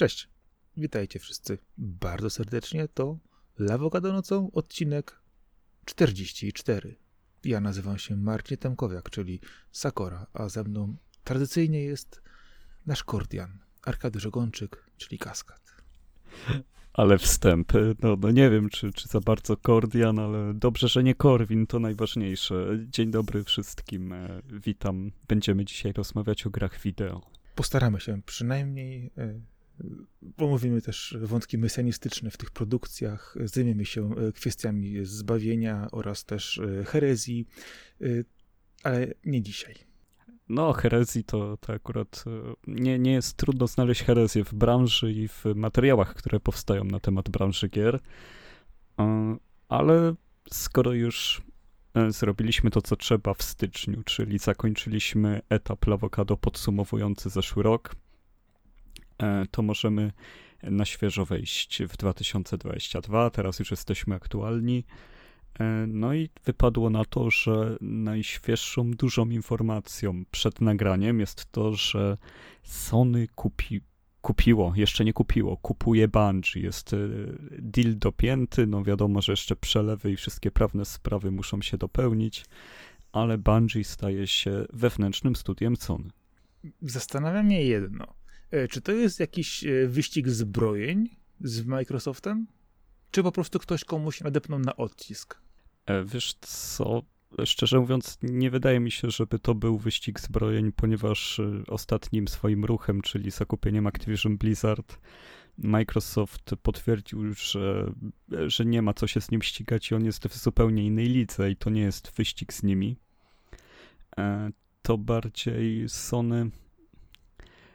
Cześć, witajcie wszyscy bardzo serdecznie. To Lawokado nocą, odcinek 44. Ja nazywam się Marcin Temkowiak, czyli Sakora, a ze mną tradycyjnie jest nasz Kordian, Arkadiusz Ogończyk, czyli Kaskad. Ale wstęp, no, no nie wiem, czy, czy za bardzo Kordian, ale dobrze, że nie Korwin, to najważniejsze. Dzień dobry wszystkim, e, witam. Będziemy dzisiaj rozmawiać o grach wideo. Postaramy się przynajmniej e, Omówimy też wątki mesjanistyczne w tych produkcjach, zajmiemy się e, kwestiami zbawienia oraz też e, herezji, e, ale nie dzisiaj. No, herezji to, to akurat nie, nie jest trudno znaleźć herezję w branży i w materiałach, które powstają na temat branży gier, ale skoro już zrobiliśmy to, co trzeba w styczniu, czyli zakończyliśmy etap Lawokado podsumowujący zeszły rok, to możemy na świeżo wejść w 2022. Teraz już jesteśmy aktualni. E, no i wypadło na to, że najświeższą dużą informacją przed nagraniem jest to, że Sony kupi, kupiło, jeszcze nie kupiło, kupuje Bungie. Jest e, deal dopięty, no wiadomo, że jeszcze przelewy i wszystkie prawne sprawy muszą się dopełnić, ale Bungie staje się wewnętrznym studiem Sony. Zastanawia mnie jedno. E, czy to jest jakiś e, wyścig zbrojeń z Microsoftem? Czy po prostu ktoś komuś nadepnął na odcisk? E, wiesz co, szczerze mówiąc, nie wydaje mi się, żeby to był wyścig zbrojeń, ponieważ ostatnim swoim ruchem, czyli zakupieniem Activision Blizzard, Microsoft potwierdził, że, że nie ma co się z nim ścigać i on jest w zupełnie innej lidze i to nie jest wyścig z nimi. To bardziej Sony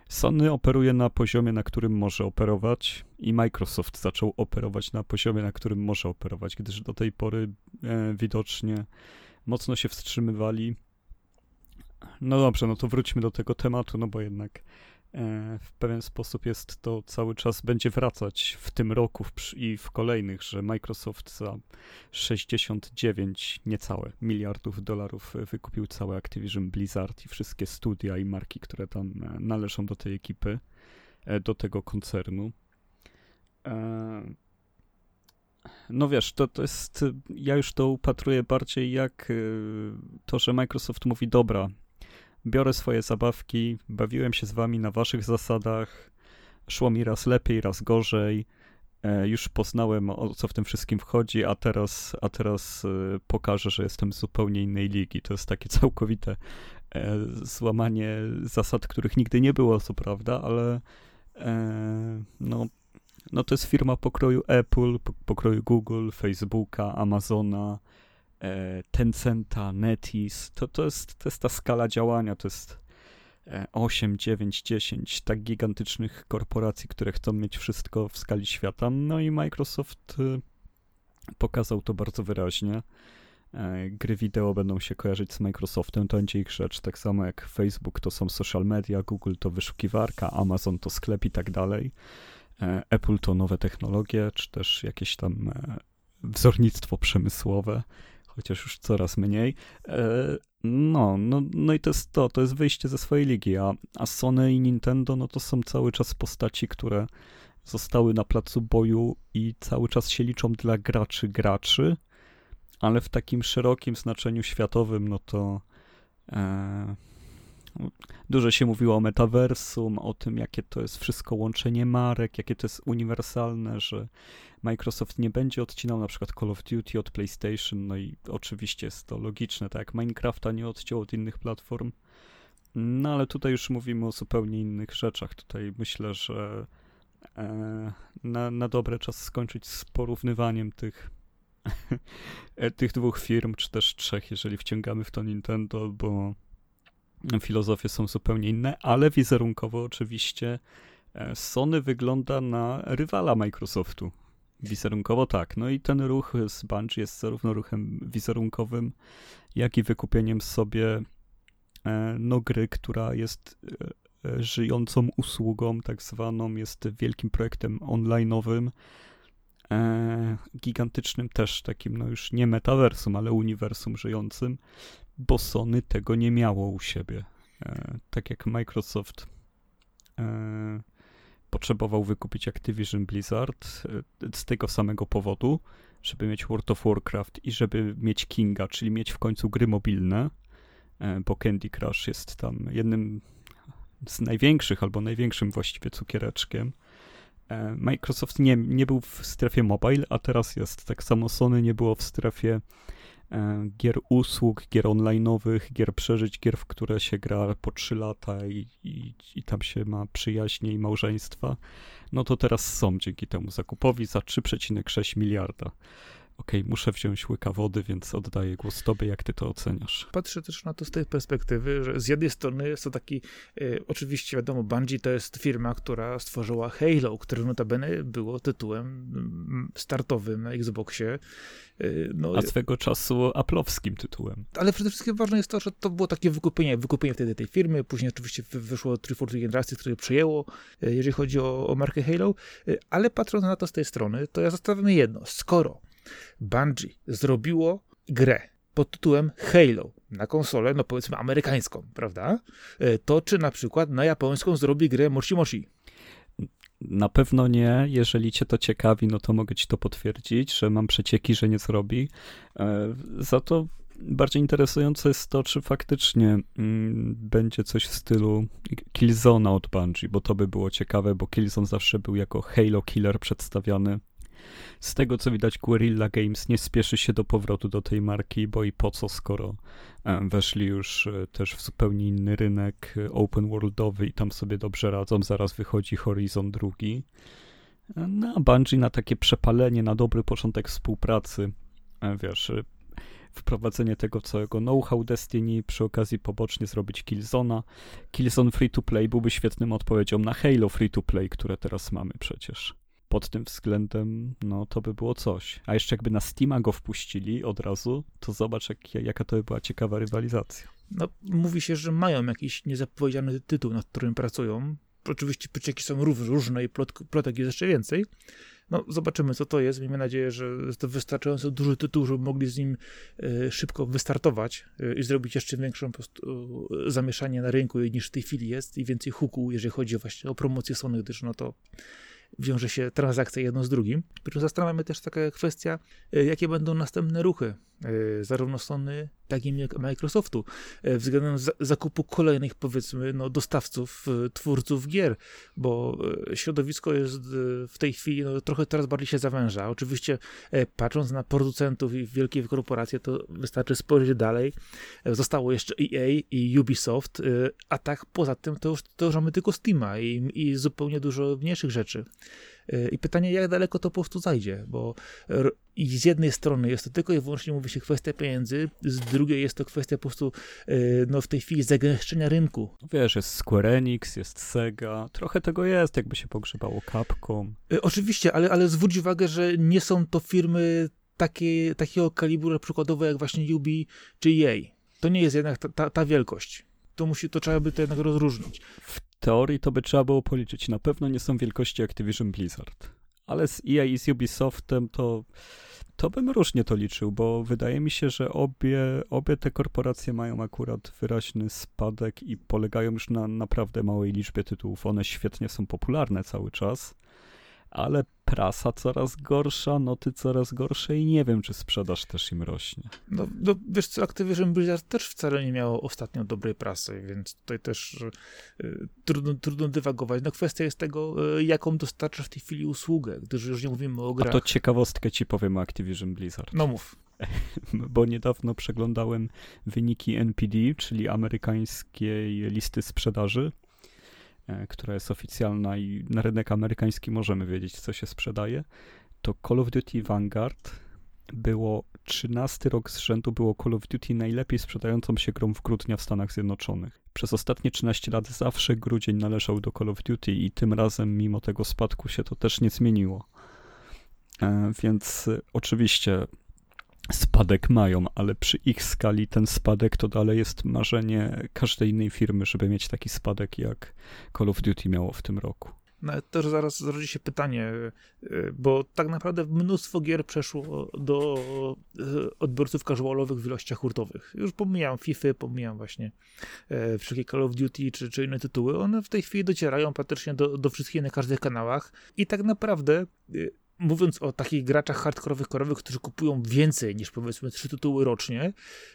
Sony operuje na poziomie, na którym może operować, i Microsoft zaczął operować na poziomie, na którym może operować, gdyż do tej pory e, widocznie mocno się wstrzymywali. No dobrze, no to wróćmy do tego tematu, no bo jednak w pewien sposób jest to cały czas będzie wracać w tym roku i w kolejnych, że Microsoft za 69 niecałe miliardów dolarów wykupił całe Activision Blizzard i wszystkie studia i marki, które tam e, należą do tej ekipy, e, do tego koncernu. No wiesz, to, to jest, ja już to upatruję bardziej jak to, że Microsoft mówi, dobra, biorę swoje zabawki, bawiłem się z wami na waszych zasadach, szło mi raz lepiej, raz gorzej, e, już poznałem o co w tym wszystkim wchodzi, a teraz, a teraz e, pokażę, że jestem z zupełnie innej ligi. To jest takie całkowite e, złamanie zasad, których nigdy nie było, co prawda, ale no, no to jest firma pokroju Apple, pokroju Google, Facebooka, Amazona, Tencenta, Netis, to, to, jest, to jest ta skala działania, to jest 8, 9, 10 tak gigantycznych korporacji, które chcą mieć wszystko w skali świata. No i Microsoft e, pokazał to bardzo wyraźnie. E, gry wideo będą się kojarzyć z Microsoftem, to będzie ich rzecz, tak samo jak Facebook to są social media, Google to wyszukiwarka, Amazon to sklep i tak dalej. Apple to nowe technologie, czy też jakieś tam wzornictwo przemysłowe chociaż już coraz mniej. E, no, no, no i to jest to, to jest wyjście ze swojej ligi, a, a Sony i Nintendo, no to są cały czas postaci, które zostały na placu boju i cały czas się liczą dla graczy graczy, ale w takim szerokim znaczeniu światowym, no to e, Dużo się mówiło o metaversum, o tym, jakie to jest wszystko łączenie marek, jakie to jest uniwersalne, że Microsoft nie będzie odcinał na przykład Call of Duty od PlayStation, no i oczywiście jest to logiczne, tak jak Minecrafta nie odciął od innych platform. No ale tutaj już mówimy o zupełnie innych rzeczach. Tutaj myślę, że e, na, na dobre czas skończyć z porównywaniem tych, tych dwóch firm, czy też trzech, jeżeli wciągamy w to Nintendo, bo filozofie są zupełnie inne, ale wizerunkowo oczywiście e, Sony wygląda na rywala Microsoftu. Wizerunkowo tak. No i ten ruch z Bungie jest zarówno ruchem wizerunkowym, jak i wykupieniem sobie e, no, gry, która jest e, żyjącą usługą, tak zwaną, jest wielkim projektem online'owym, gigantycznym też takim, no już nie metaversum, ale uniwersum żyjącym, bo Sony tego nie miało u siebie. E, tak jak Microsoft e, potrzebował wykupić Activision Blizzard z tego samego powodu, żeby mieć World of Warcraft i żeby mieć Kinga, czyli mieć w końcu gry mobilne, bo Candy Crush jest tam jednym z największych, albo największym właściwie cukiereczkiem. E, Microsoft nie, nie był w strefie mobile, a teraz jest. Tak samo Sony nie było w strefie e, gier usług, gier online'owych, gier przeżyć, gier, w które się gra po 3 lata i, i, i tam się ma przyjaźnie i małżeństwa. No to teraz są dzięki temu zakupowi za 3,6 miliarda okej, okay, muszę wziąć łyka wody, więc oddaję głos tobie, jak ty to oceniasz? Patrzę też na to z tej perspektywy, że z jednej strony jest to taki, e, oczywiście wiadomo, Bungie to jest firma, która stworzyła Halo, które notabene było tytułem mm, startowym na Xboxie. E, no, A swego czasu aplowskim tytułem. Ale przede wszystkim ważne jest to, że to było takie wykupienie, wykupienie wtedy tej firmy, później oczywiście wyszło 343 Industries, które przejęło, e, jeżeli chodzi o, o markę Halo, e, ale patrząc na to z tej strony, to ja zastanawiam jedno, skoro Bungie zrobiło grę pod tytułem Halo na konsolę, no powiedzmy amerykańską, prawda? E, to czy na przykład na japońską zrobi grę Moshi Moshi? Na pewno nie. Jeżeli cię to ciekawi, no to mogę ci to potwierdzić, że mam przecieki, że nie zrobi. E, za to bardziej interesujące jest to, czy faktycznie mm, będzie coś w stylu Killzona od Bungie, bo to by było ciekawe, bo Killzone zawsze był jako Halo Killer przedstawiany z tego co widać, Guerrilla Games nie spieszy się do powrotu do tej marki, bo i po co, skoro e, weszli już e, też w zupełnie inny rynek e, open worldowy i tam sobie dobrze radzą. Zaraz wychodzi Horizon drugi. No, a Bungie na takie przepalenie, na dobry początek współpracy, wiesz, wprowadzenie tego całego know-how Destiny, przy okazji pobocznie zrobić Killzona. Killzone Free to Play byłby świetnym odpowiedzią na Halo Free to Play, które teraz mamy przecież pod tym względem, no to by było coś. A jeszcze jakby na Steama go wpuścili od razu, to zobacz, jak, jaka to by była ciekawa rywalizacja. No, mówi się, że mają jakiś niezapowiedziany tytuł, nad którym pracują. Oczywiście przecieki są różne i plot, plotek jest jeszcze więcej. No, zobaczymy, co to jest. Miejmy nadzieję, że jest to wystarczająco duży tytuł, żeby mogli z nim y, szybko wystartować y, i zrobić jeszcze większą y, zamieszanie na rynku niż w tej chwili jest i więcej huku, jeżeli chodzi właśnie o promocję Sony, gdyż no to wiąże się transakcja jedno z drugim. Zastanawiamy też taka kwestia, e, jakie będą następne ruchy e, zarówno Sony, jak Microsoftu e, względem zakupu kolejnych, powiedzmy, no, dostawców, twórców gier, bo środowisko jest w tej chwili no, trochę teraz bardziej się zawęża. Oczywiście patrząc na producentów i wielkie korporacje, to wystarczy spojrzeć dalej. Zostało jeszcze EA i Ubisoft, a tak poza tym to już, to już mamy tylko Steama i, i zupełnie dużo mniejszych rzeczy. Y, I pytanie, jak daleko to po prostu zajdzie, bo i z jednej strony jest to tylko i wyłącznie, mówi się, kwestia pieniędzy, z drugiej jest to kwestia po prostu, y, no w tej chwili zagęszczenia rynku. Wiesz, jest Square Enix, jest Sega, trochę tego jest, jakby się pogrzebało Capcom. Y, oczywiście, ale, ale zwróć uwagę, że nie są to firmy takie, takiego kalibru przykładowo jak właśnie Ubi czy EA. To nie jest jednak ta, ta, ta wielkość to musi, to trzeba by to jednak rozróżnić. W teorii to by trzeba było policzyć. Na pewno nie są wielkości Activision Blizzard. Ale z EA i z Ubisoftem to, to bym różnie to liczył, bo wydaje mi się, że obie, obie te korporacje mają akurat wyraźny spadek i polegają już na naprawdę małej liczbie tytułów. One świetnie są popularne cały czas ale prasa coraz gorsza, noty coraz gorsze i nie wiem, czy sprzedaż też im rośnie. No, no wiesz co, Activision Blizzard też wcale nie miało ostatnio dobrej prasy, więc tutaj też y, trudno, trudno dywagować. No kwestia jest tego, y, jaką dostarcza w tej chwili usługę, gdyż już nie mówimy o grach. A to ciekawostkę ci powiem o Activision Blizzard. No mów. Bo niedawno przeglądałem wyniki NPD, czyli amerykańskiej listy sprzedaży która jest oficjalna i na rynek amerykański możemy wiedzieć, co się sprzedaje, to Call of Duty Vanguard było 13 rok z rzędu było Call of Duty najlepiej sprzedającą się grą w grudnia w Stanach Zjednoczonych. Przez ostatnie 13 lat zawsze grudzień należał do Call of Duty i tym razem mimo tego spadku się to też nie zmieniło. E, więc e, oczywiście spadek mają, ale przy ich skali ten spadek to dalej jest marzenie każdej innej firmy, żeby mieć taki spadek jak Call of Duty miało w tym roku. Nawet też zaraz rodzi się pytanie, bo tak naprawdę mnóstwo gier przeszło do odbiorców casualowych w ilościach hurtowych. Już pomijam FIFA, pomijam właśnie wszelkie Call of Duty czy, czy inne tytuły. One w tej chwili docierają praktycznie do, do wszystkich na każdych kanałach i tak naprawdę mówiąc o takich graczach hardkorowych, korowych, którzy kupują więcej niż powiedzmy trzy tytuły rocznie,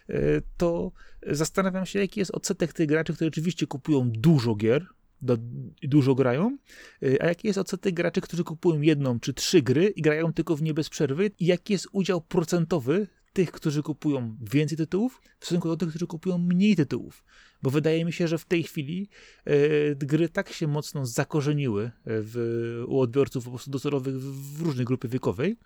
e, to zastanawiam się, jaki jest odsetek tych graczy, którzy rzeczywiście kupują dużo gier, i dużo grają, e, a jaki jest odsetek graczy, którzy kupują jedną czy trzy gry i grają tylko w nie bez przerwy i jaki jest udział procentowy tych, którzy kupują więcej tytułów w stosunku do tych, którzy kupują mniej tytułów. Bo wydaje mi się, że w tej chwili e, gry tak się mocno zakorzeniły e, w, u odbiorców po prostu dozorowych w, w różnej grupie wiekowej,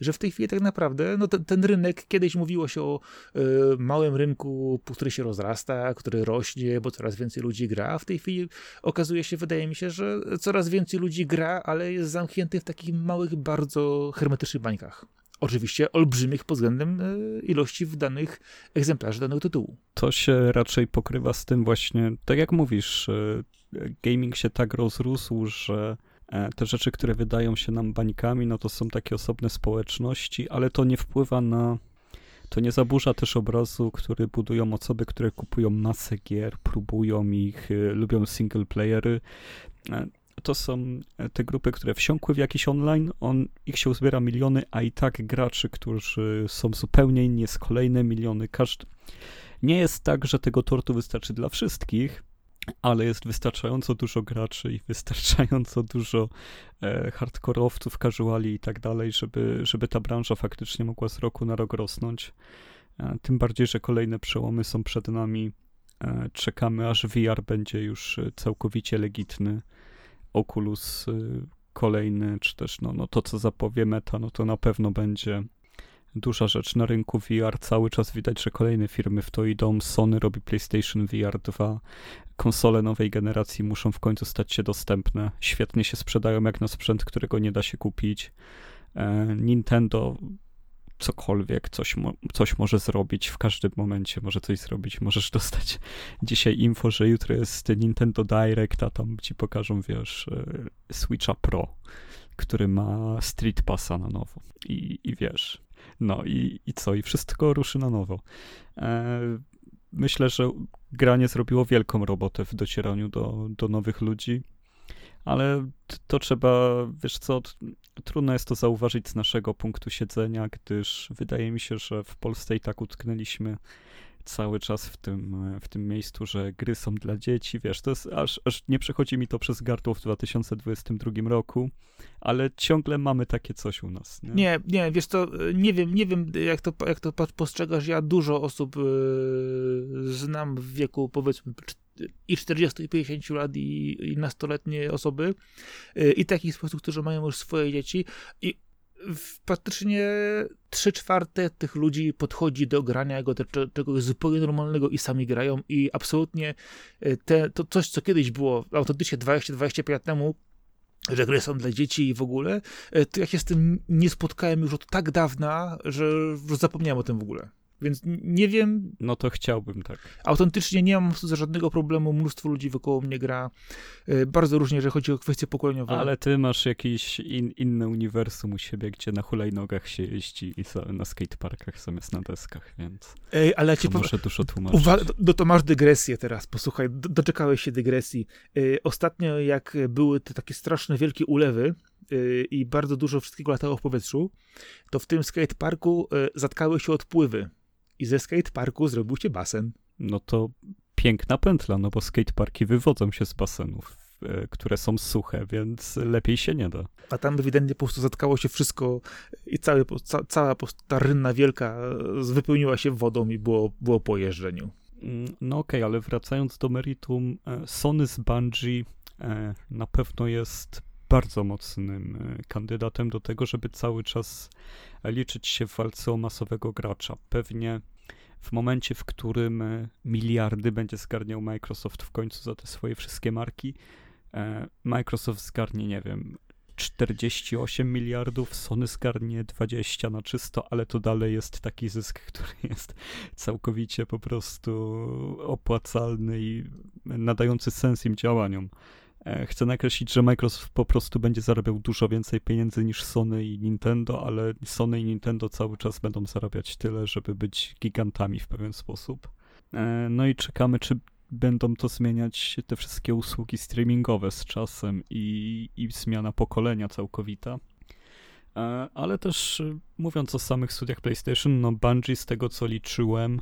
że w tej chwili tak naprawdę no ten, ten rynek, kiedyś mówiło się o e, małym rynku, który się rozrasta, który rośnie, bo coraz więcej ludzi gra, a w tej chwili okazuje się, wydaje mi się, że coraz więcej ludzi gra, ale jest zamknięty w takich małych, bardzo hermetycznych bańkach. Oczywiście olbrzymich pod względem e, ilości wydanych egzemplarzy danego tytułu. To się raczej pokrywa z tym właśnie, tak jak mówisz, e, gaming się tak rozrósł, że e, te rzeczy, które wydają się nam bańkami, no to są takie osobne społeczności, ale to nie wpływa na to nie zaburza też obrazu, który budują osoby, które kupują masę gier, próbują ich, lubią single playery to są e, te grupy, które wsiąkły w jakiś online, on, ich się uzbiera miliony, a i tak graczy, którzy są zupełnie inni, jest kolejne miliony. Każdy... Nie jest tak, że tego tortu wystarczy dla wszystkich, ale jest wystarczająco dużo graczy i wystarczająco dużo e, hardkorowców, casuali i tak dalej, żeby, żeby ta branża faktycznie mogła z roku na rok rosnąć. E, tym bardziej, że kolejne przełomy są przed nami. E, czekamy, aż VR będzie już e, całkowicie legitny. Oculus y, kolejny, czy też no, no to, co zapowie Meta, no to na pewno będzie duża rzecz na rynku VR. Cały czas widać, że kolejne firmy w to idą. Sony robi PlayStation VR 2. Konsole nowej generacji muszą w końcu stać się dostępne. Świetnie się sprzedają jak na sprzęt, którego nie da się kupić. E, Nintendo cokolwiek, coś, mo coś może zrobić w każdym momencie, może coś zrobić. Możesz dostać dzisiaj info, że jutro jest Nintendo Direct, a tam ci pokażą, wiesz, e, Switcha Pro, który ma Street Passa na nowo. I, i wiesz, no i, i co? I wszystko ruszy na nowo. E, myślę, że granie zrobiło wielką robotę w docieraniu do, do nowych ludzi ale to trzeba, wiesz co, trudno jest to zauważyć z naszego punktu siedzenia, gdyż wydaje mi się, że w Polsce i tak utknęliśmy cały czas w tym, w tym miejscu, że gry są dla dzieci, wiesz, to jest, aż, aż nie przechodzi mi to przez gardło w 2022 roku, ale ciągle mamy takie coś u nas. Nie, nie, nie wiesz to, nie wiem, nie wiem jak to, jak to postrzegasz, ja dużo osób yy, znam w wieku powiedzmy i 40, i 50 lat, i, i nastoletnie osoby, y, i takich sposób, którzy mają już swoje dzieci. I praktycznie trzy czwarte tych ludzi podchodzi do grania jako czegoś zupełnie normalnego i sami grają i absolutnie y, te, to coś, co kiedyś było autentycznie 20-25 lat temu, że gry są dla dzieci i w ogóle, y, to ja się z tym nie spotkałem już od tak dawna, że już zapomniałem o tym w ogóle. Więc nie wiem. No to chciałbym, tak. Autentycznie nie mam żadnego problemu. Mnóstwo ludzi wokół mnie gra e, bardzo różnie, jeżeli chodzi o kwestie pokoleniowe. Ale ty masz jakieś in, inne uniwersum u siebie, gdzie na hulajnogach się jeździ i na skateparkach zamiast na deskach, więc. Ej, ale ja ci muszę dużo tłumaczyć. Uwa- no to masz dygresję teraz. Posłuchaj, doczekałeś się dygresji. E, ostatnio, jak były te takie straszne wielkie ulewy, e, i bardzo dużo wszystkiego latało w powietrzu, to w tym skateparku zatkały się odpływy i ze skateparku zrobił się basen. No to piękna pętla, no bo skateparki wywodzą się z basenów, e, które są suche, więc lepiej się nie da. A tam ewidentnie po prostu zatkało się wszystko i cały, ca, cała ta rynna wielka wypełniła się wodą i było, było po jeżdżeniu. Mm, no okej, okay, ale wracając do meritum, e, Sony z Bungie e, na pewno jest bardzo mocnym kandydatem do tego, żeby cały czas liczyć się w walce o masowego gracza. Pewnie w momencie, w którym e, miliardy będzie zgarniał Microsoft w końcu za te swoje wszystkie marki, e, Microsoft zgarnie, nie wiem, 48 miliardów, Sony zgarnie 20 na czysto, ale to dalej jest taki zysk, który jest całkowicie po prostu opłacalny i nadający sens im działaniom. E, chcę nakreślić, że Microsoft po prostu będzie zarabiał dużo więcej pieniędzy niż Sony i Nintendo, ale Sony i Nintendo cały czas będą zarabiać tyle, żeby być gigantami w pewien sposób. E, no i czekamy, czy będą to zmieniać te wszystkie usługi streamingowe z czasem i, i zmiana pokolenia całkowita. E, ale też mówiąc o samych studiach PlayStation, no Bungie z tego co liczyłem,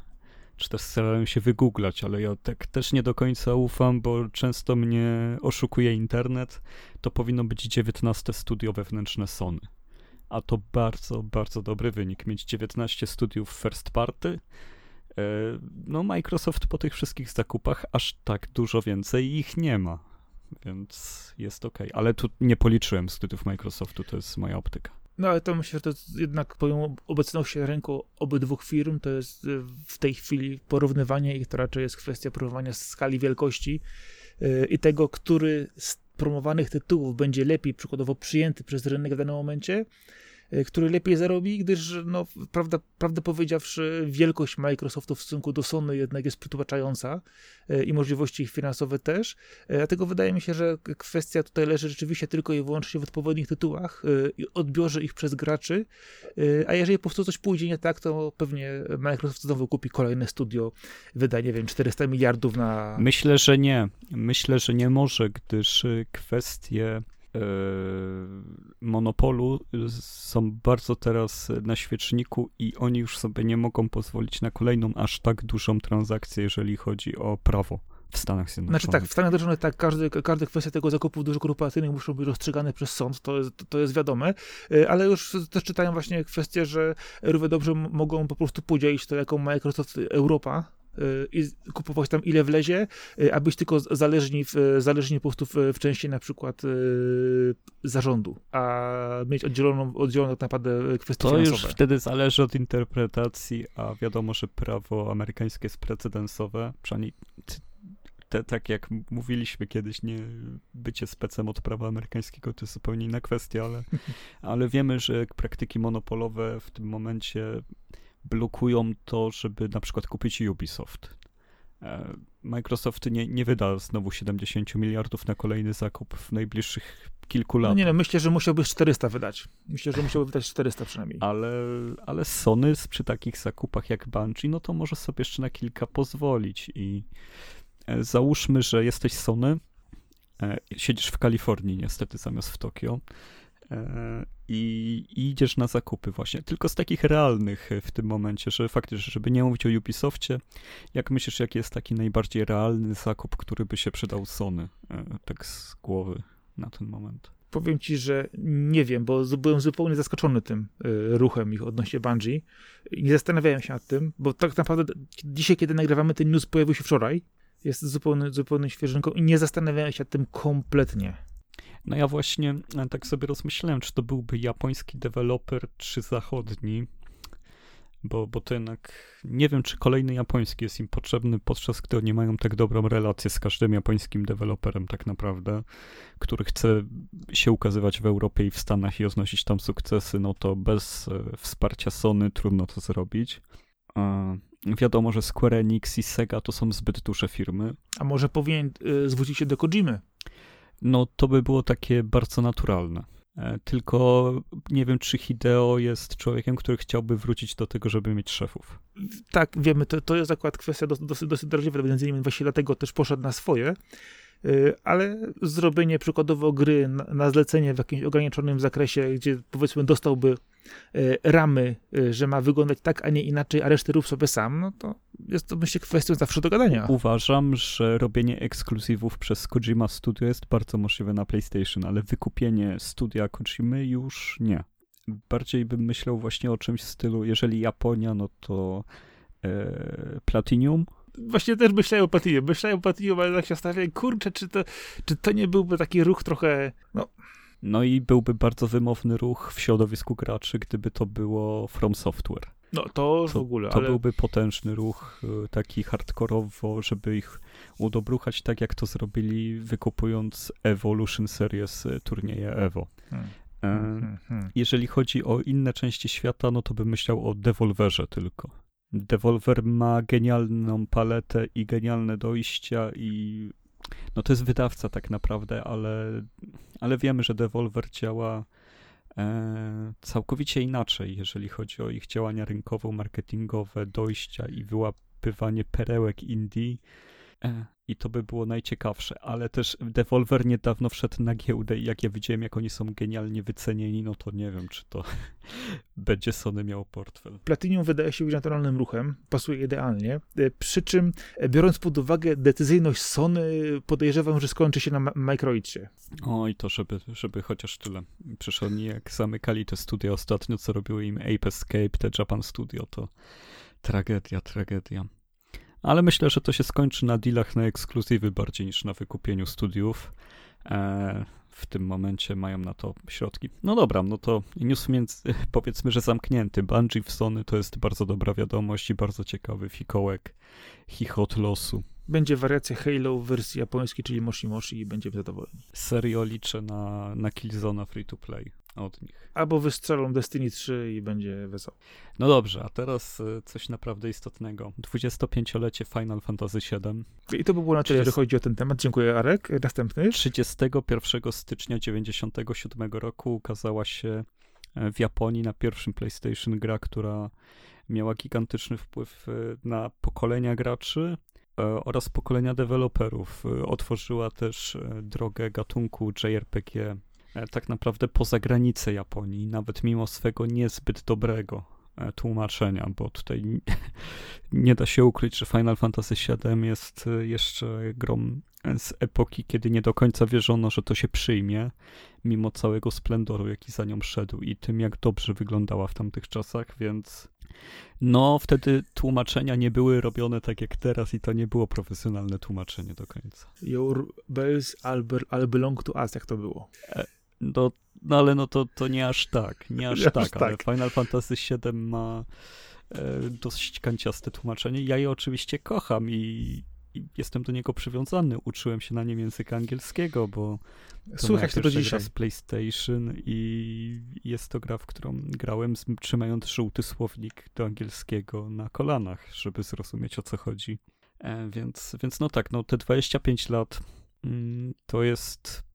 czy też starałem się wygooglać, ale ja tak też nie do końca ufam, bo często mnie oszukuje internet. To powinno być 19 studio wewnętrzne Sony. A to bardzo, bardzo dobry wynik. Mieć 19 studiów first party. E, no, Microsoft po tych wszystkich zakupach aż tak dużo więcej ich nie ma. Więc jest ok. Ale tu nie policzyłem studiów Microsoftu, to jest moja optyka. No ale to myślę, że to jednak pomimo obecności rynku obydwu firm, to jest y, w tej chwili porównywanie ich, to raczej jest kwestia porównywania skali wielkości yy, i tego, który z promowanych tytułów będzie lepiej przykładowo przyjęty przez rynek w danym momencie, Y, który lepiej zarobi, gdyż, no, prawda, prawdę powiedziawszy, wielkość Microsoftu w stosunku do Sony jednak jest przytłaczająca y, i możliwości ich finansowe też. Dlatego wydaje mi się, że kwestia tutaj leży rzeczywiście tylko i wyłącznie w odpowiednich tytułach i odbiorze ich przez graczy, a jeżeli po prostu coś pójdzie nie tak, to pewnie Microsoft znowu kupi kolejne studio, wyda, nie wiem, 400 miliardów na... Myślę, że nie. Myślę, że nie może, gdyż kwestie E, monopolu są bardzo teraz na świeczniku i oni już sobie nie mogą pozwolić na kolejną aż tak dużą transakcję, jeżeli chodzi o prawo w Stanach Zjednoczonych. Znaczy tak, w Stanach Zjednoczonych tak, każdy, każda kwestia tego zakupów dużych korporacyjnych muszą być rozstrzygane przez sąd, to jest, to jest wiadome, e, ale już też czytają właśnie kwestie, że równie dobrze mogą po prostu podzielić to jako Microsoft Europa, i kupować tam ile wlezie, y, a być tylko zależni, w, zależni po prostu w, w części na przykład y, zarządu, a mieć oddzieloną, oddzieloną tak naprawdę kwestie to finansowe. Już wtedy zależy od interpretacji, a wiadomo, że prawo amerykańskie jest precedensowe, przynajmniej te, tak jak mówiliśmy kiedyś, nie bycie specem od prawa amerykańskiego to jest zupełnie inna kwestia, ale, ale wiemy, że praktyki monopolowe w tym momencie blokują to, żeby na przykład kupić Ubisoft. E, Microsoft nie, nie wyda znowu 70 miliardów na kolejny zakup w najbliższych kilku latach. No nie no, myślę, że musiałby 400 wydać. Myślę, że musiałby wydać 400 przynajmniej. Ale, ale Sony przy takich zakupach jak Bungie, no to może sobie jeszcze na kilka pozwolić i e, załóżmy, że jesteś Sony, e, siedzisz w Kalifornii niestety zamiast w Tokio i, idziesz na zakupy właśnie. Tylko z takich realnych w tym momencie, że faktycznie, żeby nie mówić o Ubisoftie, jak myślisz, jaki jest taki najbardziej realny zakup, który by się przydał Sony, e, tak z głowy na ten moment? Powiem ci, że nie wiem, bo byłem zupełnie zaskoczony tym y, ruchem ich odnośnie Bungie nie zastanawiałem się nad tym, bo tak naprawdę dzisiaj, kiedy nagrywamy, ten news pojawił się wczoraj, jest zupełnie, zupełnie świeżynką i nie zastanawiałem się nad tym kompletnie. No ja właśnie e, tak sobie rozmyślałem, czy to byłby japoński deweloper, czy zachodni, bo, bo to jednak nie wiem, czy kolejny japoński jest im potrzebny, podczas gdy oni mają tak dobrą relację z każdym japońskim deweloperem tak naprawdę, który chce się ukazywać w Europie i w Stanach i oznosić tam sukcesy, no to bez e, wsparcia Sony trudno to zrobić. E, wiadomo, że Square Enix i Sega to są zbyt duże firmy. A może powinien zwrócić się do Kojimy? No to by było takie bardzo naturalne. E, tylko nie wiem, czy Hideo jest człowiekiem, który chciałby wrócić do tego, żeby mieć szefów. Tak, wiemy, to, to jest akurat kwestia dosyć, dosyć drażliwa, między właśnie dlatego też poszedł na swoje, y, ale zrobienie przykładowo gry na, na zlecenie w jakimś ograniczonym zakresie, gdzie powiedzmy dostałby ramy, y, że ma wyglądać tak, a nie inaczej, a resztę rób sobie sam, no to jest to myślę kwestią zawsze do gadania. Uważam, że robienie ekskluzywów przez Kojima Studio jest bardzo możliwe na PlayStation, ale wykupienie studia Kojimy już nie. Bardziej bym myślał właśnie o czymś w stylu, jeżeli Japonia, no to e, Platinum, właśnie też myślałem o Platinum. Myślałem o Platinum, ale tak się zastanawiałem, kurczę, czy to, czy to nie byłby taki ruch trochę, no... No i byłby bardzo wymowny ruch w środowisku graczy, gdyby to było From Software. No to to, w ogóle. To ale... byłby potężny ruch, y, taki hardkorowo, żeby ich udobruchać tak, jak to zrobili, wykupując Evolution Series y, turnieje Evo. Hmm. E, hmm, hmm. Jeżeli chodzi o inne części świata, no to bym myślał o Devolverze tylko. Devolver ma genialną paletę i genialne dojścia i no to jest wydawca tak naprawdę, ale, ale wiemy, że Devolver działa e, całkowicie inaczej, jeżeli chodzi o ich działania rynkowo-marketingowe, dojścia i wyłapywanie perełek indie. E, I to by było najciekawsze, ale też Devolver niedawno wszedł na giełdę i jak ja widziałem, jak oni są genialnie wycenieni, no to nie wiem, czy to będzie Sony miało portfel. Platinum wydaje się być naturalnym ruchem, pasuje idealnie, e, przy czym e, biorąc pod uwagę decyzyjność Sony, podejrzewam, że skończy się na Microidzie. O i to, żeby, żeby chociaż tyle. Przecież oni jak zamykali te studia ostatnio, co robiły im Ape Escape, te Japan Studio, to tragedia, tragedia. Ale myślę, że to się skończy na dealach na ekskluzywy bardziej niż na wykupieniu studiów. E, w tym momencie mają na to środki. No dobra, no to news między, powiedzmy, że zamknięty. Bungie w Sony to jest bardzo dobra wiadomość i bardzo ciekawy fikołek, chichot losu. Będzie wariacja Halo w wersji japońskiej, czyli Moshi Moshi i będziemy zadowoleni. Serio liczę na, na Killzona free to play od nich. Albo wystrzelą Destiny 3 i będzie wesoło. No dobrze, a teraz e, coś naprawdę istotnego. 25-lecie Final Fantasy VII. I to by było na tyle, jeżeli chodzi o ten temat. Dziękuję, Arek. Następny. 31 stycznia 97 roku ukazała się e, w Japonii na pierwszym PlayStation gra, która miała gigantyczny wpływ e, na pokolenia graczy oraz pokolenia deweloperów. Otworzyła też drogę gatunku JRPG E, tak naprawdę poza granicę Japonii, nawet mimo swego niezbyt dobrego e, tłumaczenia, bo tutaj nie da się ukryć, że Final Fantasy VII jest e, jeszcze grą z epoki, kiedy nie do końca wierzono, że to się przyjmie, mimo całego splendoru, jaki za nią szedł i tym, jak dobrze wyglądała w tamtych czasach, więc no, wtedy tłumaczenia nie były robione tak jak teraz i to nie było profesjonalne tłumaczenie do końca. Your bells all, belong to us, jak to było. No, no ale no to, to nie aż tak, nie aż nie tak, aż ale tak. Final Fantasy VII ma e, dosyć kanciaste tłumaczenie. Ja je oczywiście kocham i, i, jestem do niego przywiązany. Uczyłem się na nim języka angielskiego, bo to Słychać to do dzisiaj. z PlayStation i jest to gra, w którą grałem trzymając żółty słownik do angielskiego na kolanach, żeby zrozumieć o co chodzi. E, więc, więc no tak, no te 25 lat mm, to jest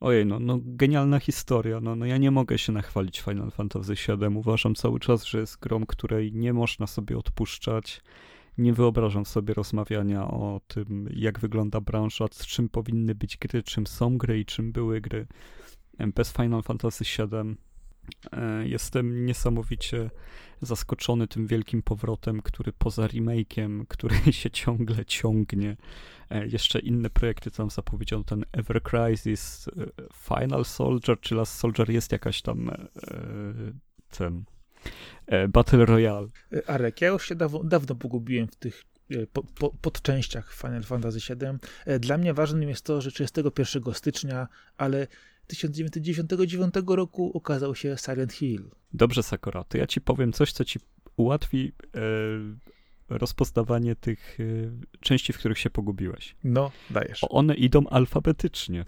Ojej, no, no genialna historia. No, no ja nie mogę się nachwalić Final Fantasy VII. Uważam cały czas, że jest grą, której nie można sobie odpuszczać. Nie wyobrażam sobie rozmawiania o tym, jak wygląda branża, czym powinny być gry, czym są gry i czym były gry. Bez Final Fantasy VII jestem niesamowicie zaskoczony tym wielkim powrotem, który poza remake'iem, który się ciągle ciągnie, e, jeszcze inne projekty tam zapowiedziano, ten Ever Crisis, e, Final Soldier, czy Last Soldier jest jakaś tam e, ten Battle Royale. Arek, ja już się dawno, dawno pogubiłem w tych po, po, podczęściach Final Fantasy VII. Dla mnie ważnym jest to, że 31 stycznia, ale 1999 roku okazał się Silent Hill. Dobrze, Sakura, to ja ci powiem coś, co ci ułatwi e, rozpoznawanie tych e, części, w których się pogubiłeś. No, dajesz. One idą alfabetycznie.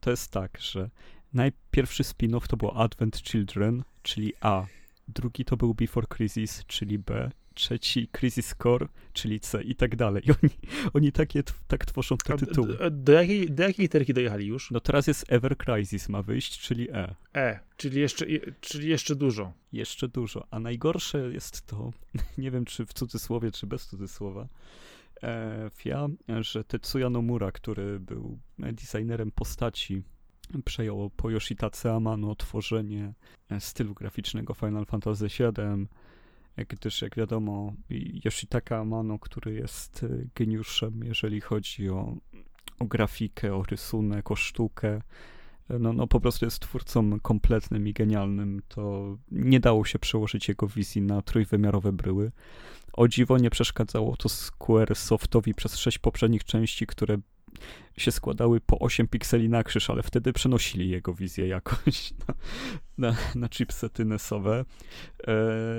To jest tak, że najpierwszy spin-off to było Advent Children, czyli A. Drugi to był Before Crisis, czyli B trzeci Crisis Core, czyli C i tak dalej. I oni, oni takie, tak tworzą te tytuły. Do, do, jakiej, do jakiej literki dojechali już? No teraz jest Ever Crisis ma wyjść, czyli E. E, czyli jeszcze, czyli jeszcze dużo. Jeszcze dużo. A najgorsze jest to, nie wiem czy w cudzysłowie, czy bez cudzysłowa, e, Fia, że Tetsuya Nomura, który był designerem postaci przejął po Yoshitace Amano tworzenie stylu graficznego Final Fantasy VII, gdyż jak wiadomo Yoshitaka Amano, który jest y, geniuszem, jeżeli chodzi o, o grafikę, o rysunek, o sztukę, no, no po prostu jest twórcą kompletnym i genialnym, to nie dało się przełożyć jego wizji na trójwymiarowe bryły. O dziwo nie przeszkadzało to Square Softowi przez sześć poprzednich części, które się składały po 8 pikseli na krzyż, ale wtedy przenosili jego wizję jakoś na, na, na chipsety NESowe. E,